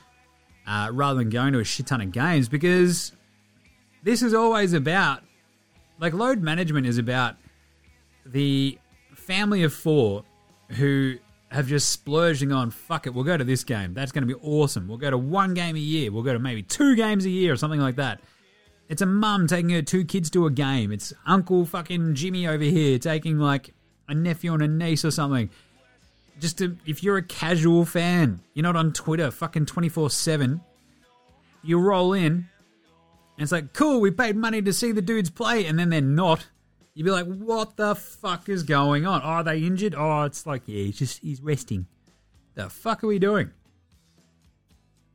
A: uh, rather than going to a shit ton of games because this is always about, like, load management is about the family of four who have just splurging on, fuck it, we'll go to this game. That's going to be awesome. We'll go to one game a year. We'll go to maybe two games a year or something like that. It's a mum taking her two kids to a game. It's Uncle fucking Jimmy over here taking like a nephew and a niece or something. Just to, if you're a casual fan, you're not on Twitter fucking 24 7, you roll in and it's like, cool, we paid money to see the dudes play, and then they're not. You'd be like, what the fuck is going on? Are they injured? Oh, it's like, yeah, he's just, he's resting. The fuck are we doing?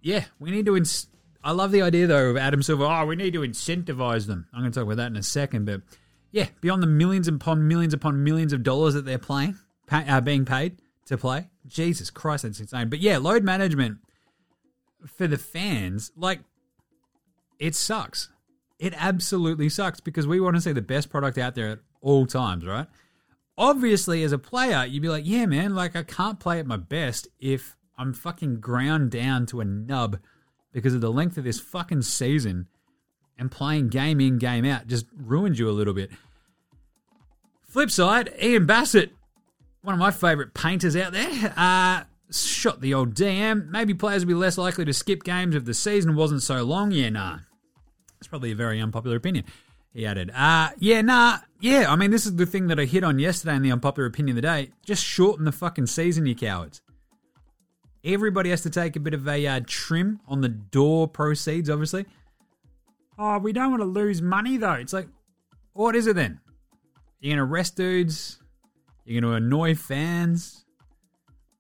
A: Yeah, we need to. Ins- I love the idea though of Adam Silver. Oh, we need to incentivize them. I'm going to talk about that in a second, but yeah, beyond the millions upon millions upon millions of dollars that they're playing, pay, uh, being paid to play. Jesus Christ, that's insane. But yeah, load management for the fans, like, it sucks. It absolutely sucks because we want to see the best product out there at all times, right? Obviously, as a player, you'd be like, yeah, man, like, I can't play at my best if I'm fucking ground down to a nub because of the length of this fucking season and playing game in, game out just ruins you a little bit. Flip side, Ian Bassett, one of my favourite painters out there, uh, shot the old DM. Maybe players would be less likely to skip games if the season wasn't so long. Yeah, nah. It's probably a very unpopular opinion. He added, uh, yeah, nah, yeah, I mean, this is the thing that I hit on yesterday in the unpopular opinion of the day. Just shorten the fucking season, you cowards. Everybody has to take a bit of a uh, trim on the door proceeds, obviously.
C: Oh, we don't want to lose money though.
A: It's like, what is it then? You're going to arrest dudes? You're going to annoy fans?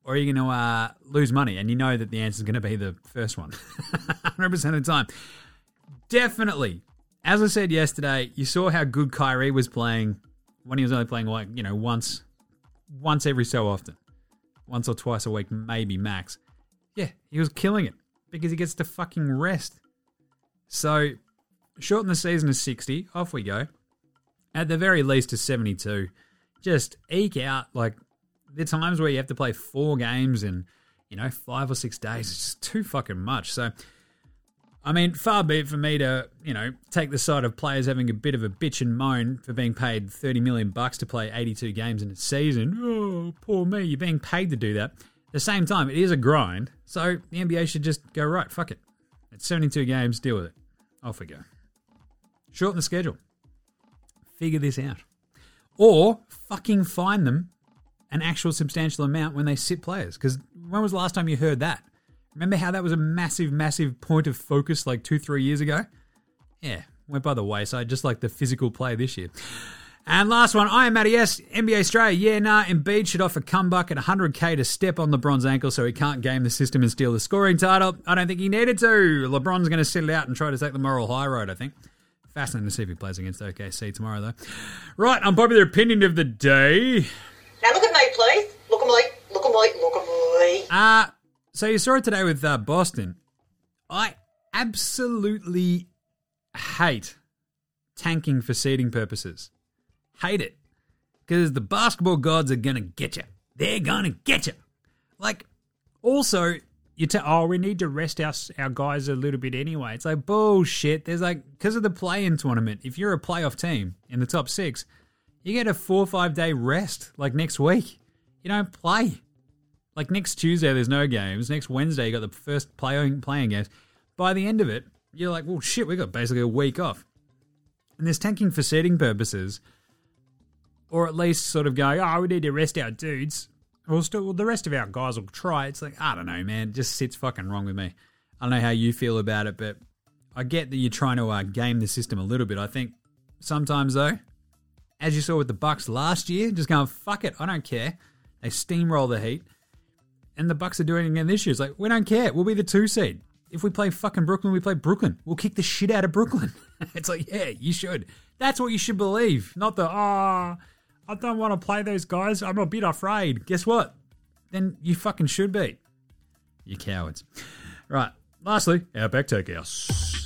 A: Or are you going to uh, lose money? And you know that the answer is going to be the first one 100% of the time. Definitely. As I said yesterday, you saw how good Kyrie was playing when he was only playing like, you know, once once every so often. Once or twice a week, maybe max. Yeah, he was killing it because he gets to fucking rest. So, shorten the season to 60, off we go. At the very least to 72. Just eke out like the times where you have to play four games in, you know, five or six days. It's just too fucking much. So, I mean, far be it for me to, you know, take the side of players having a bit of a bitch and moan for being paid 30 million bucks to play 82 games in a season. Oh, poor me. You're being paid to do that. At the same time, it is a grind. So the NBA should just go, right, fuck it. It's 72 games, deal with it. Off we go. Shorten the schedule. Figure this out. Or fucking fine them an actual substantial amount when they sit players. Because when was the last time you heard that? Remember how that was a massive, massive point of focus like two, three years ago? Yeah, went by the wayside, just like the physical play this year. And last one, I am Matty S. NBA Straya. Yeah, nah, Embiid should offer comeback at 100k to step on LeBron's ankle so he can't game the system and steal the scoring title. I don't think he needed to. LeBron's going to sit it out and try to take the moral high road, I think. Fascinating to see if he plays against OKC tomorrow, though. Right, unpopular opinion of the day.
O: Now look at me, please. Look at me. Look at me. Look at me.
A: Uh, so you saw it today with uh, Boston. I absolutely hate tanking for seeding purposes. Hate it. Because the basketball gods are going to get you. They're going to get you. Like, also, you tell, oh, we need to rest our, our guys a little bit anyway. It's like, bullshit. There's like, because of the play in tournament, if you're a playoff team in the top six, you get a four or five day rest like next week. You don't play. Like next Tuesday, there's no games. Next Wednesday, you got the first playing playing games. By the end of it, you're like, well, shit, we got basically a week off. And there's tanking for seeding purposes, or at least sort of going, oh, we need to rest our dudes. Well, still, well, the rest of our guys will try. It's like, I don't know, man. It just sits fucking wrong with me. I don't know how you feel about it, but I get that you're trying to uh, game the system a little bit. I think sometimes, though, as you saw with the Bucks last year, just going, fuck it, I don't care. They steamroll the Heat. And the Bucks are doing it again this year. It's like, we don't care. We'll be the two seed. If we play fucking Brooklyn, we play Brooklyn. We'll kick the shit out of Brooklyn. it's like, yeah, you should. That's what you should believe. Not the, ah, oh, I don't want to play those guys. I'm a bit afraid. Guess what? Then you fucking should be. You cowards. Right. Lastly, Outback Takehouse.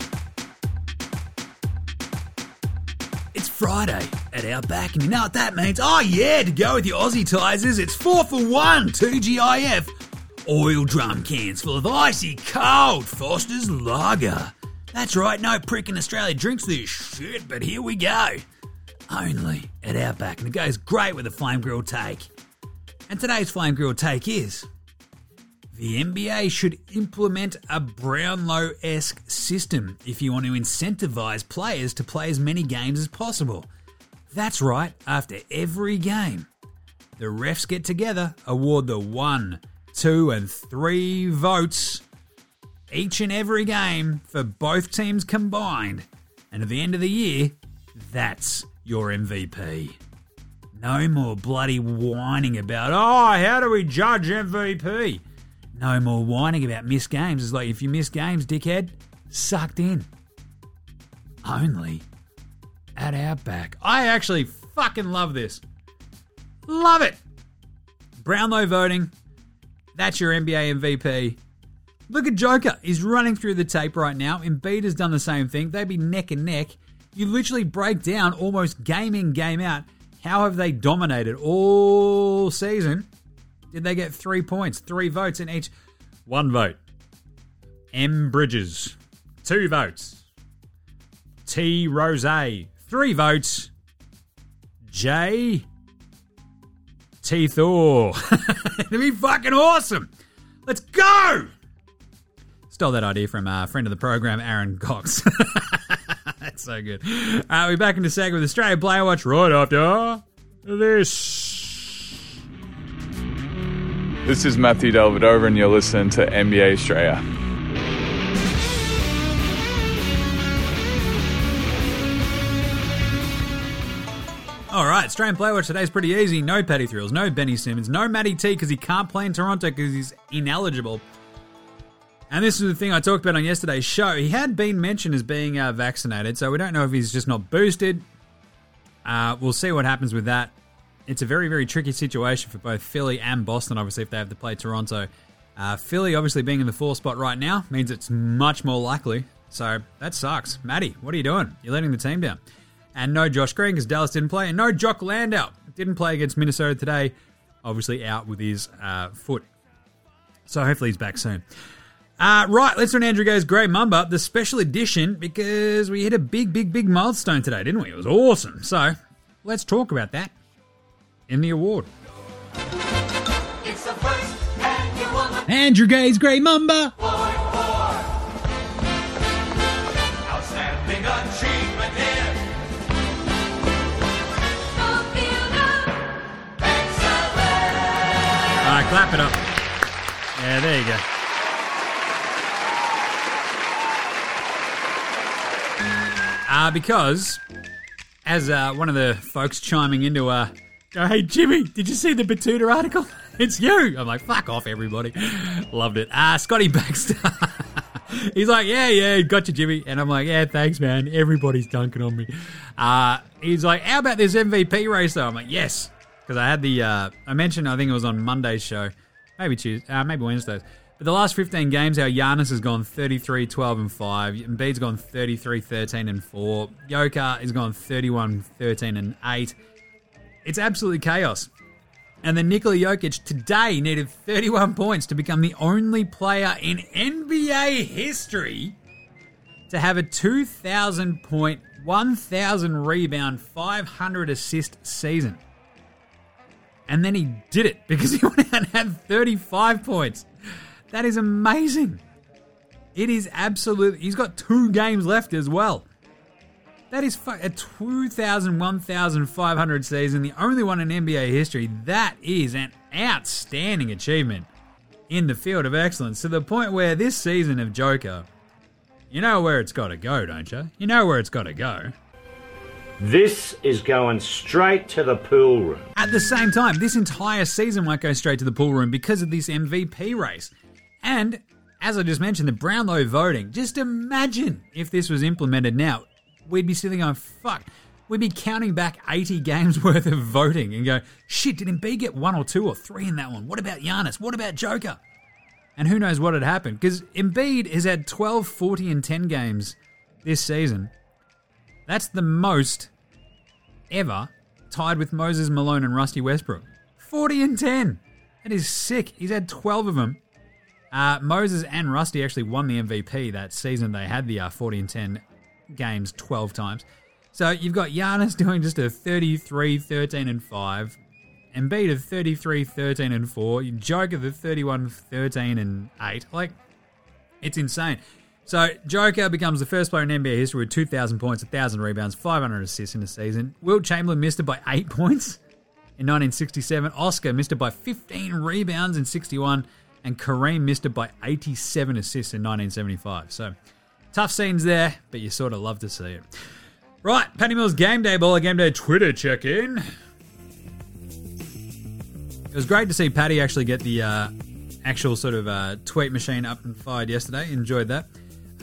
A: It's Friday at our back, and you know what that means? Oh yeah, to go with your Aussie Tizers, it's four for one, 2GIF. Oil drum cans full of icy cold Foster's Lager. That's right, no prick in Australia drinks this shit, but here we go. Only at Outback, and it goes great with a flame grill take. And today's flame grill take is the NBA should implement a Brownlow esque system if you want to incentivize players to play as many games as possible. That's right, after every game, the refs get together, award the one, two, and three votes each and every game for both teams combined. And at the end of the year, that's your MVP. No more bloody whining about, oh, how do we judge MVP? No more whining about missed games. It's like if you miss games, dickhead, sucked in. Only at Outback. I actually fucking love this. Love it. Brownlow voting. That's your NBA MVP. Look at Joker. He's running through the tape right now. Embiid has done the same thing. They'd be neck and neck. You literally break down almost game in, game out. How have they dominated all season? Did they get three points, three votes in each? One vote. M. Bridges, two votes. T. Rose, three votes. J. T. Thor. It'd be fucking awesome. Let's go. Stole that idea from a friend of the program, Aaron Cox. That's so good. Uh, we're back in a second with Australia Player Watch right after this.
E: This is Matthew Dellavedova, and you're listening to NBA Straya.
A: All right, Australian Player Watch today's pretty easy. No Paddy Thrills, no Benny Simmons, no Matty T because he can't play in Toronto because he's ineligible. And this is the thing I talked about on yesterday's show. He had been mentioned as being uh, vaccinated, so we don't know if he's just not boosted. Uh, we'll see what happens with that. It's a very, very tricky situation for both Philly and Boston, obviously, if they have to play Toronto. Uh, Philly, obviously, being in the four spot right now means it's much more likely. So that sucks. Matty, what are you doing? You're letting the team down. And no Josh Green because Dallas didn't play. And no Jock Landale. Didn't play against Minnesota today. Obviously out with his uh, foot. So hopefully he's back soon. Uh, right, let's an Andrew Gaze Grey Mamba, the special edition, because we hit a big, big, big milestone today, didn't we? It was awesome. So let's talk about that in the award. Andrew Gaze Grey Mamba. Clap it up. Yeah, there you go. Uh, because, as uh, one of the folks chiming into, uh, go, hey, Jimmy, did you see the Betoota article? It's you. I'm like, fuck off, everybody. Loved it. Uh, Scotty Baxter. he's like, yeah, yeah, got you, Jimmy. And I'm like, yeah, thanks, man. Everybody's dunking on me. Uh, he's like, how about this MVP race, though? I'm like, yes. Because I had the, uh, I mentioned, I think it was on Monday's show, maybe Tuesday, uh, maybe Wednesdays. But the last 15 games, how Giannis has gone 33, 12, and 5. Embiid's gone 33, 13, and 4. Joker has gone 31, 13, and 8. It's absolutely chaos. And then Nikola Jokic today needed 31 points to become the only player in NBA history to have a 2,000 point, 1,000 rebound, 500 assist season. And then he did it because he went out and had 35 points. That is amazing. It is absolutely. He's got two games left as well. That is fu- a 2,000, 1,500 season, the only one in NBA history. That is an outstanding achievement in the field of excellence to the point where this season of Joker, you know where it's got to go, don't you? You know where it's got to go.
P: This is going straight to the pool room.
A: At the same time, this entire season might go straight to the pool room because of this MVP race. And as I just mentioned, the Brownlow voting. Just imagine if this was implemented now. We'd be sitting going, fuck. We'd be counting back 80 games worth of voting and go, shit, did Embiid get one or two or three in that one? What about Giannis? What about Joker? And who knows what had happened? Because Embiid has had 12, 40, and 10 games this season. That's the most ever, tied with Moses Malone and Rusty Westbrook. 40 and 10. That is sick. He's had 12 of them. Uh, Moses and Rusty actually won the MVP that season. They had the uh, 40 and 10 games 12 times. So you've got Giannis doing just a 33, 13 and 5. Embiid of 33, 13 and 4. Joker the 31, 13 and 8. Like, it's insane. So Joker becomes the first player in NBA history with 2,000 points, 1,000 rebounds, 500 assists in a season. Wilt Chamberlain missed it by 8 points in 1967. Oscar missed it by 15 rebounds in 61. And Kareem missed it by 87 assists in 1975. So tough scenes there, but you sort of love to see it. Right, Patty Mills Game Day Ball, Game Day Twitter check in. It was great to see Patty actually get the uh, actual sort of uh, tweet machine up and fired yesterday. Enjoyed that.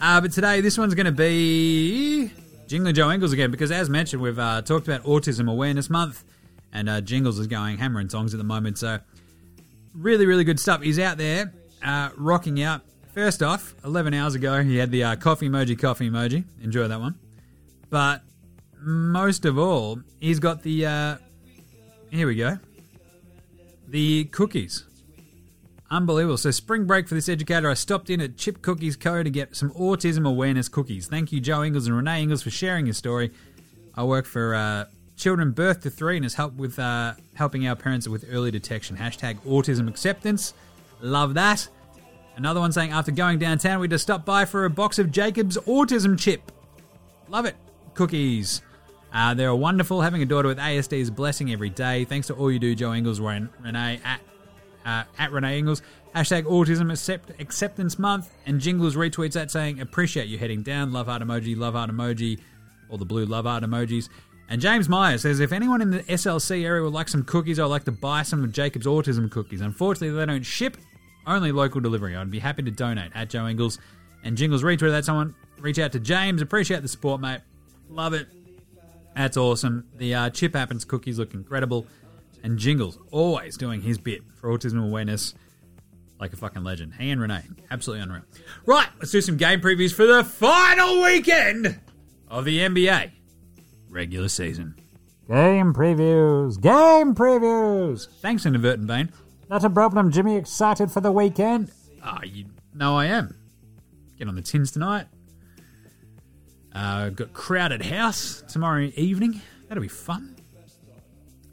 A: Uh, but today, this one's going to be Jingling Joe Ingles again, because as mentioned, we've uh, talked about Autism Awareness Month, and uh, Jingles is going hammer and songs at the moment. So, really, really good stuff. He's out there uh, rocking out. First off, 11 hours ago, he had the uh, coffee emoji, coffee emoji. Enjoy that one. But most of all, he's got the. Uh, here we go. The cookies. Unbelievable. So, spring break for this educator, I stopped in at Chip Cookies Co. to get some autism awareness cookies. Thank you, Joe Ingles and Renee Ingles, for sharing your story. I work for uh, children birth to three and has helped with uh, helping our parents with early detection. Hashtag autism acceptance. Love that. Another one saying, after going downtown, we just stopped by for a box of Jacob's autism chip. Love it. Cookies. Uh, they're wonderful. Having a daughter with ASD is blessing every day. Thanks to all you do, Joe Ingles, Ren- Renee, at, uh, at Renee Ingles. Hashtag Autism accept- Acceptance Month. And Jingles retweets that saying, appreciate you heading down. Love heart emoji, love heart emoji, all the blue love heart emojis. And James Meyer says, if anyone in the SLC area would like some cookies, I'd like to buy some of Jacob's autism cookies. Unfortunately, they don't ship, only local delivery. I'd be happy to donate at Joe Ingles. And Jingles retweet that someone. Reach out to James. Appreciate the support, mate. Love it. That's awesome. The uh, Chip Happens cookies look incredible. And Jingles always doing his bit for autism awareness like a fucking legend. He and Renee, absolutely unreal. Right, let's do some game previews for the final weekend of the NBA regular season. Game previews, game previews. Thanks, Inadvertent Bane.
C: Not a problem, Jimmy. Excited for the weekend?
A: Ah, you know I am. Get on the tins tonight. Uh, got Crowded House tomorrow evening. That'll be fun.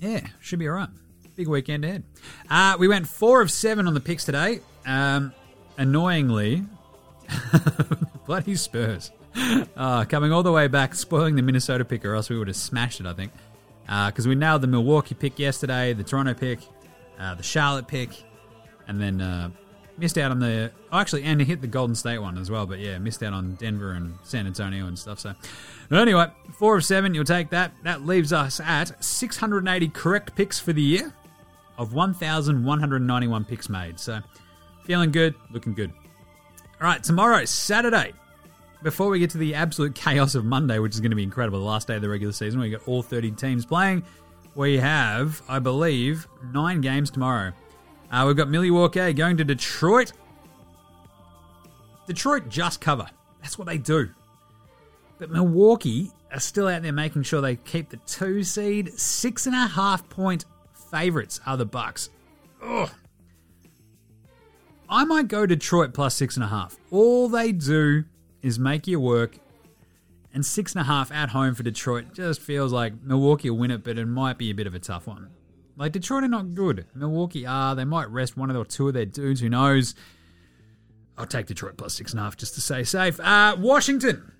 A: Yeah, should be alright. Big weekend ahead. Uh, we went four of seven on the picks today. Um, annoyingly, bloody Spurs. Uh, coming all the way back, spoiling the Minnesota pick, or else we would have smashed it, I think. Because we nailed the Milwaukee pick yesterday, the Toronto pick, uh, the Charlotte pick, and then uh, missed out on the. Oh, actually, and hit the Golden State one as well, but yeah, missed out on Denver and San Antonio and stuff. So, anyway, four of seven, you'll take that. That leaves us at 680 correct picks for the year of 1,191 picks made. So, feeling good, looking good. All right, tomorrow, Saturday, before we get to the absolute chaos of Monday, which is going to be incredible, the last day of the regular season, we got all 30 teams playing. We have, I believe, nine games tomorrow. Uh, we've got Milwaukee going to Detroit. Detroit just cover. That's what they do. But Milwaukee are still out there making sure they keep the two seed. Six and a half point favorites are the Bucks. Ugh. I might go Detroit plus six and a half. All they do is make you work. And six and a half at home for Detroit just feels like Milwaukee will win it, but it might be a bit of a tough one. Like Detroit are not good. Milwaukee are. They might rest one or two of their dudes. Who knows? I'll take Detroit plus six and a half just to stay safe. Uh, Washington.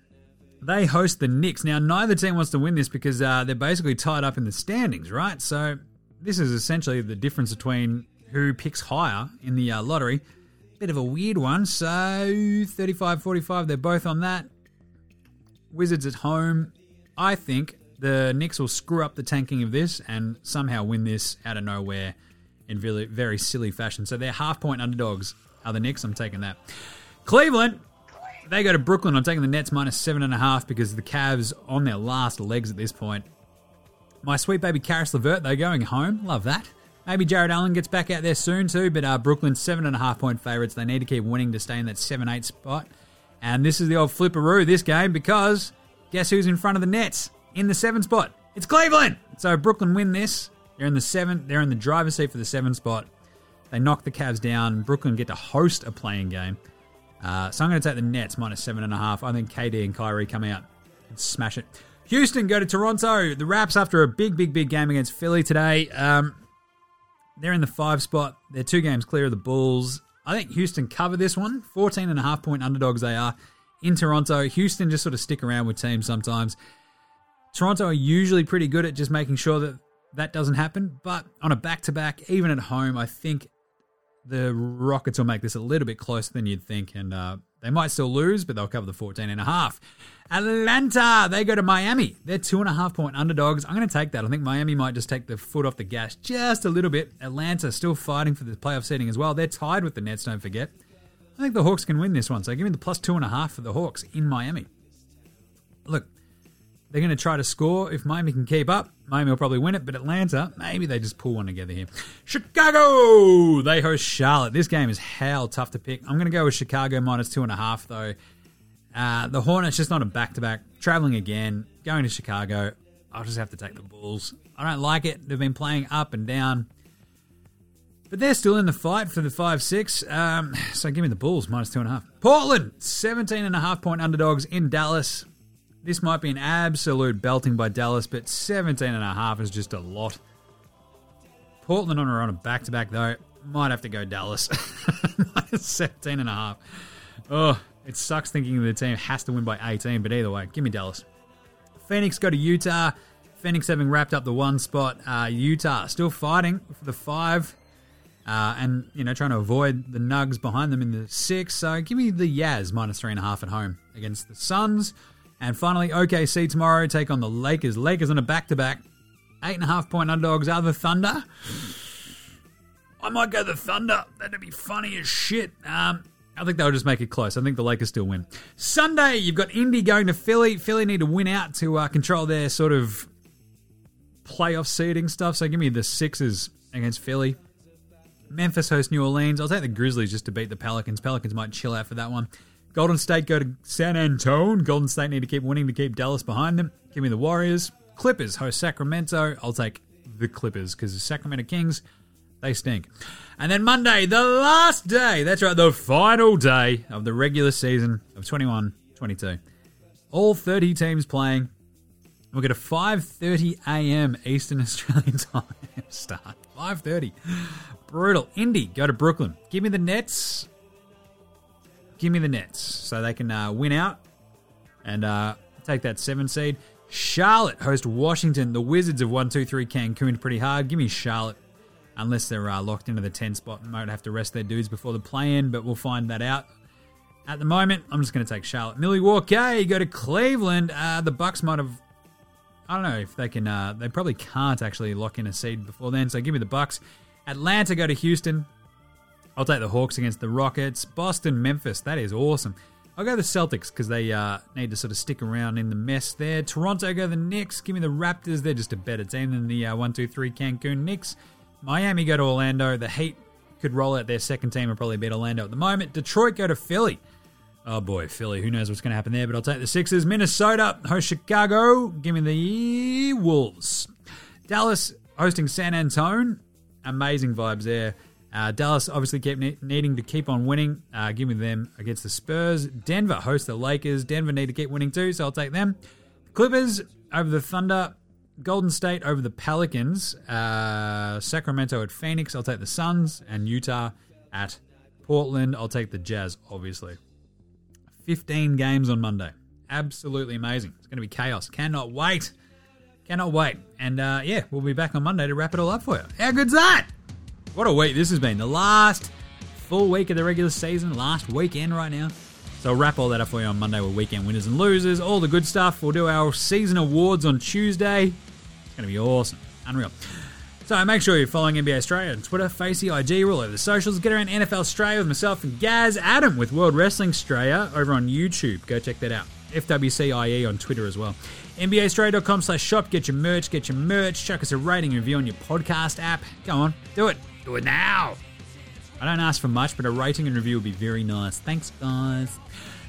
A: They host the Knicks. Now, neither team wants to win this because uh, they're basically tied up in the standings, right? So, this is essentially the difference between who picks higher in the uh, lottery. Bit of a weird one. So, 35 45, they're both on that. Wizards at home. I think the Knicks will screw up the tanking of this and somehow win this out of nowhere in very, very silly fashion. So, they're half point underdogs are the Knicks. I'm taking that. Cleveland. They go to Brooklyn. I'm taking the Nets minus seven and a half because the Cavs on their last legs at this point. My sweet baby Caris LeVert, they're going home. Love that. Maybe Jarrett Allen gets back out there soon too, but uh, Brooklyn seven and a half point favourites. They need to keep winning to stay in that seven eight spot. And this is the old flipperoo this game because guess who's in front of the Nets in the seven spot? It's Cleveland. So Brooklyn win this. They're in the seven. They're in the driver's seat for the seven spot. They knock the Cavs down. Brooklyn get to host a playing game. Uh, so I'm going to take the Nets minus seven and a half. I think KD and Kyrie come out and smash it. Houston go to Toronto. The Raps after a big, big, big game against Philly today. Um, they're in the five spot. They're two games clear of the Bulls. I think Houston cover this one. 14 and a half point underdogs they are in Toronto. Houston just sort of stick around with teams sometimes. Toronto are usually pretty good at just making sure that that doesn't happen. But on a back to back, even at home, I think the Rockets will make this a little bit closer than you'd think. And uh, they might still lose, but they'll cover the 14 and a half. Atlanta, they go to Miami. They're two and a half point underdogs. I'm going to take that. I think Miami might just take the foot off the gas just a little bit. Atlanta still fighting for the playoff seating as well. They're tied with the Nets, don't forget. I think the Hawks can win this one. So give me the plus two and a half for the Hawks in Miami. Look, they're going to try to score. If Miami can keep up, Miami will probably win it. But Atlanta, maybe they just pull one together here. Chicago, they host Charlotte. This game is hell tough to pick. I'm going to go with Chicago minus two and a half, though. Uh, the Hornets just not a back to back. Traveling again, going to Chicago. I'll just have to take the Bulls. I don't like it. They've been playing up and down. But they're still in the fight for the 5 6. Um, so give me the Bulls, minus 2.5. Portland, 17 and a half point underdogs in Dallas. This might be an absolute belting by Dallas, but 17 and a half is just a lot. Portland on a, on a back to back, though. Might have to go Dallas. minus 17 and a half. Oh, it sucks thinking the team has to win by 18, but either way, give me Dallas. Phoenix go to Utah. Phoenix having wrapped up the one spot. Uh, Utah still fighting for the five. Uh, and, you know, trying to avoid the Nugs behind them in the six. So give me the Yaz minus three and a half at home against the Suns. And finally, OKC tomorrow take on the Lakers. Lakers on a back to back. Eight and a half point underdogs are the Thunder. I might go the Thunder. That'd be funny as shit. Um, I think they'll just make it close. I think the Lakers still win. Sunday, you've got Indy going to Philly. Philly need to win out to uh, control their sort of playoff seeding stuff. So give me the Sixers against Philly. Memphis hosts New Orleans. I'll take the Grizzlies just to beat the Pelicans. Pelicans might chill out for that one. Golden State go to San Antonio. Golden State need to keep winning to keep Dallas behind them. Give me the Warriors. Clippers host Sacramento. I'll take the Clippers because the Sacramento Kings, they stink. And then Monday, the last day. That's right, the final day of the regular season of 21 22. All 30 teams playing. We'll get a 5:30 a.m. Eastern Australian time start. 5:30. Brutal. Indy go to Brooklyn. Give me the Nets. Give me the Nets so they can uh, win out and uh, take that seven seed. Charlotte host Washington. The Wizards of one two three Cancun pretty hard. Give me Charlotte unless they're uh, locked into the 10 spot and might have to rest their dudes before the play in, but we'll find that out. At the moment, I'm just going to take Charlotte. Milwaukee go to Cleveland. Uh, the Bucks might have. I don't know if they can. Uh, they probably can't actually lock in a seed before then. So give me the Bucks. Atlanta go to Houston. I'll take the Hawks against the Rockets. Boston, Memphis. That is awesome. I'll go the Celtics because they uh, need to sort of stick around in the mess there. Toronto go the Knicks. Give me the Raptors. They're just a better team than the uh, 1 2 3 Cancun Knicks. Miami go to Orlando. The Heat could roll out their second team and probably beat Orlando at the moment. Detroit go to Philly. Oh boy, Philly. Who knows what's going to happen there? But I'll take the Sixers. Minnesota host Chicago. Give me the Wolves. Dallas hosting San Antonio. Amazing vibes there. Uh, Dallas obviously kept ne- needing to keep on winning. Uh, give me them against the Spurs. Denver host the Lakers. Denver need to keep winning too, so I'll take them. Clippers over the Thunder. Golden State over the Pelicans. Uh, Sacramento at Phoenix. I'll take the Suns. And Utah at Portland. I'll take the Jazz, obviously. 15 games on Monday. Absolutely amazing. It's going to be chaos. Cannot wait. Cannot wait. And uh, yeah, we'll be back on Monday to wrap it all up for you. How good's that? What a week this has been. The last full week of the regular season, last weekend right now. So I'll wrap all that up for you on Monday with weekend winners and losers, all the good stuff. We'll do our season awards on Tuesday. It's going to be awesome. Unreal. So make sure you're following NBA Straya on Twitter, Facey, IG, we're all over the socials. Get around NFL Straya with myself and Gaz Adam with World Wrestling Australia over on YouTube. Go check that out. FWCIE on Twitter as well. NBAstraya.com slash shop. Get your merch, get your merch. Chuck us a rating review on your podcast app. Go on, do it. Do it now. I don't ask for much, but a rating and review would be very nice. Thanks, guys.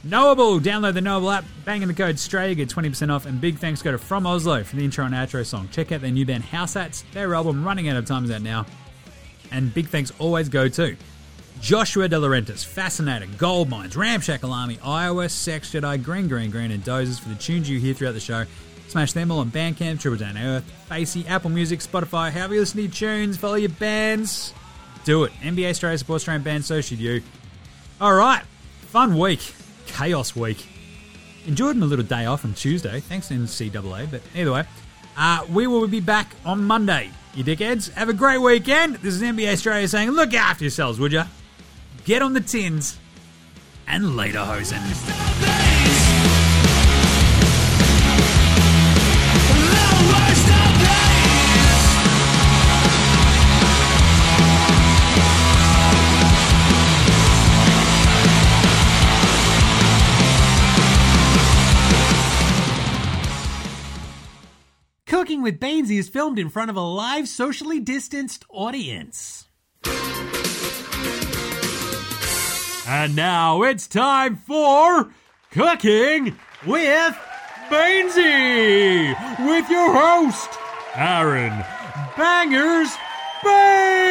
A: Knowable. Download the Knowable app. Bang in the code STRAY. Get 20% off. And big thanks go to From Oslo for the intro and outro song. Check out their new band House Hats. Their album Running Out of Time is out now. And big thanks always go to Joshua De Laurentiis, Fascinator, Gold Mines, Ramshackle Army, iOS, Sex Jedi, Green Green Green, and Dozers for the tunes you hear throughout the show. Smash them all on Bandcamp, Triple J Unearthed, Facey, Apple Music, Spotify, however you listen to your tunes, follow your bands. Do it. NBA Straya supports Australian bands, so should you. All right, fun week, chaos week. Enjoyed my little day off on Tuesday, thanks NCAA, but either way, uh, we will be back on Monday. You dickheads, have a great weekend. This is NBA Straya saying, look after yourselves, would ya? Get on the tins, and later, hosen.
H: With Bainsy is filmed in front of a live, socially distanced audience. And now it's time for Cooking with Bainsy with your host, Aaron Bangers Baynes.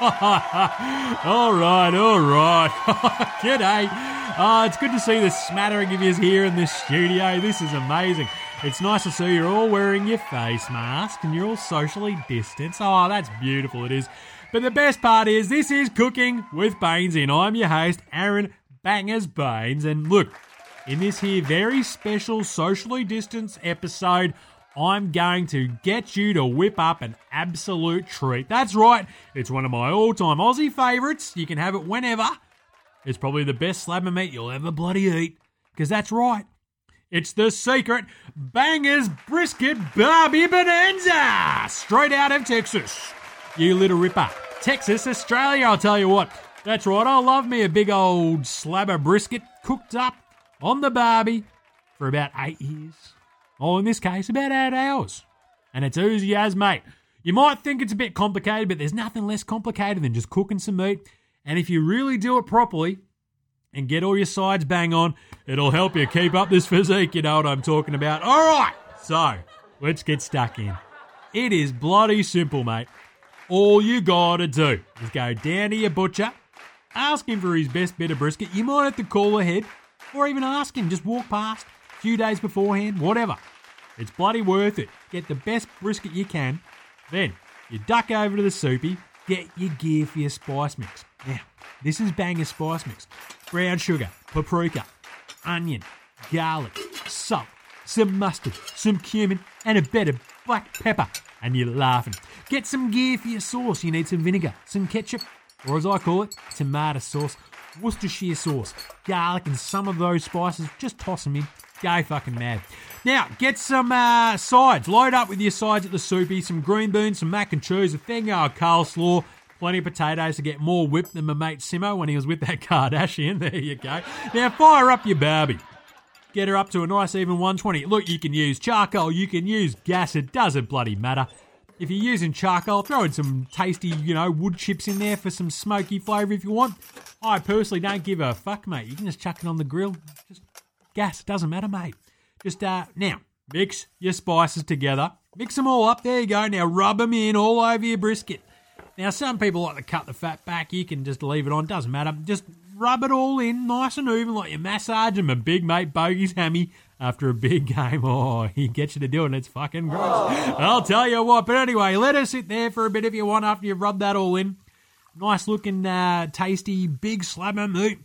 H: all right, all right. G'day. Uh, it's good to see the smattering of you here in the studio. This is amazing. It's nice to see you're all wearing your face mask and you're all socially distanced. Oh, that's beautiful, it is. But the best part is, this is Cooking with Baynes, and I'm your host, Aaron Bangers Baynes. And look, in this here very special socially distanced episode, I'm going to get you to whip up an absolute treat. That's right, it's one of my all time Aussie favourites. You can have it whenever. It's probably the best slab of meat you'll ever bloody eat. Because that's right, it's the secret Bangers Brisket Barbie Bonanza! Straight out of Texas. You little ripper. Texas, Australia, I'll tell you what. That's right, I love me a big old slab of brisket cooked up on the Barbie for about eight years. Or in this case, about eight hours. And it's oozy as, mate. You might think it's a bit complicated, but there's nothing less complicated than just cooking some meat. And if you really do it properly and get all your sides bang on, it'll help you keep up this physique. You know what I'm talking about. All right, so let's get stuck in. It is bloody simple, mate. All you gotta do is go down to your butcher, ask him for his best bit of brisket. You might have to call ahead, or even ask him, just walk past a few days beforehand, whatever. It's bloody worth it. Get the best brisket you can. Then you duck over to the soupy, get your gear for your spice mix. Now, this is banger spice mix. Brown sugar, paprika, onion, garlic, salt, some mustard, some cumin, and a bit of black pepper. And you're laughing. Get some gear for your sauce. You need some vinegar, some ketchup, or as I call it, tomato sauce, Worcestershire sauce, garlic, and some of those spices. Just toss them in. Go fucking mad. Now, get some uh, sides. Load up with your sides at the soupy. Some green beans, some mac and cheese, a thing of coleslaw, plenty of potatoes to get more whipped than my mate Simo when he was with that Kardashian. There you go. Now, fire up your Barbie. Get her up to a nice even 120. Look, you can use charcoal, you can use gas, it doesn't bloody matter. If you're using charcoal, throw in some tasty, you know, wood chips in there for some smoky flavour if you want. I personally don't give a fuck, mate. You can just chuck it on the grill. Just gas, doesn't matter, mate. Just, uh, now, mix your spices together. Mix them all up. There you go. Now rub them in all over your brisket. Now, some people like to cut the fat back. You can just leave it on. Doesn't matter. Just rub it all in nice and even like you're massaging my big mate Bogey's hammy after a big game. Oh, he gets you to do it it's fucking gross. I'll tell you what. But anyway, let her sit there for a bit if you want after you've rubbed that all in. Nice looking, uh, tasty, big slab of meat.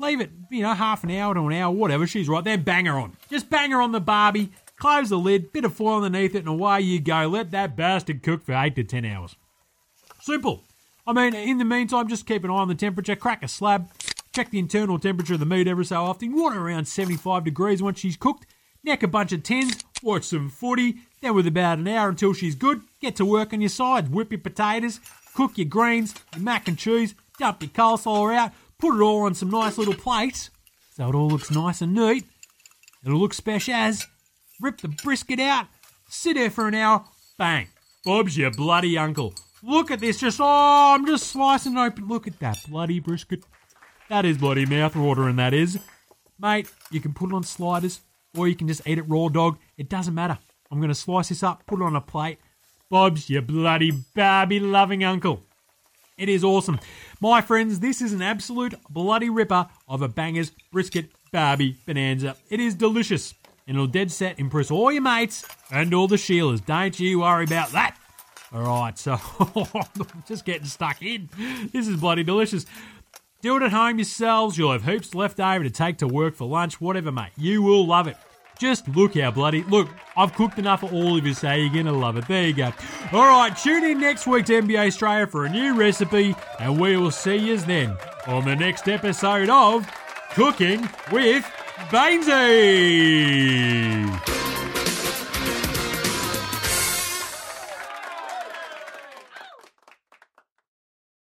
H: Leave it, you know, half an hour to an hour, whatever. She's right there. Bang her on. Just bang her on the barbie. Close the lid, bit of foil underneath it, and away you go. Let that bastard cook for eight to ten hours. Simple. I mean, in the meantime, just keep an eye on the temperature. Crack a slab. Check the internal temperature of the meat every so often. You want it around 75 degrees once she's cooked. Neck a bunch of tens. Watch some footy. Then, with about an hour until she's good, get to work on your sides. Whip your potatoes. Cook your greens, your mac and cheese. Dump your coleslaw out. Put it all on some nice little plates so it all looks nice and neat. It'll look special as. Rip the brisket out. Sit there for an hour. Bang. Bob's your bloody uncle. Look at this. Just, oh, I'm just slicing it open. Look at that bloody brisket. That is bloody mouth watering, that is. Mate, you can put it on sliders or you can just eat it raw dog. It doesn't matter. I'm going to slice this up, put it on a plate. Bob's your bloody Barbie loving uncle. It is awesome. My friends, this is an absolute bloody ripper of a bangers brisket Barbie bonanza. It is delicious and it'll dead set impress all your mates and all the Sheilas. Don't you worry about that. All right, so just getting stuck in. This is bloody delicious. Do it at home yourselves. You'll have hoops left over to take to work for lunch, whatever, mate. You will love it. Just look how bloody. Look, I've cooked enough for all of you, so you're going to love it. There you go. All right, tune in next week to NBA Straya for a new recipe, and we will see you then on the next episode of Cooking with Baynesy.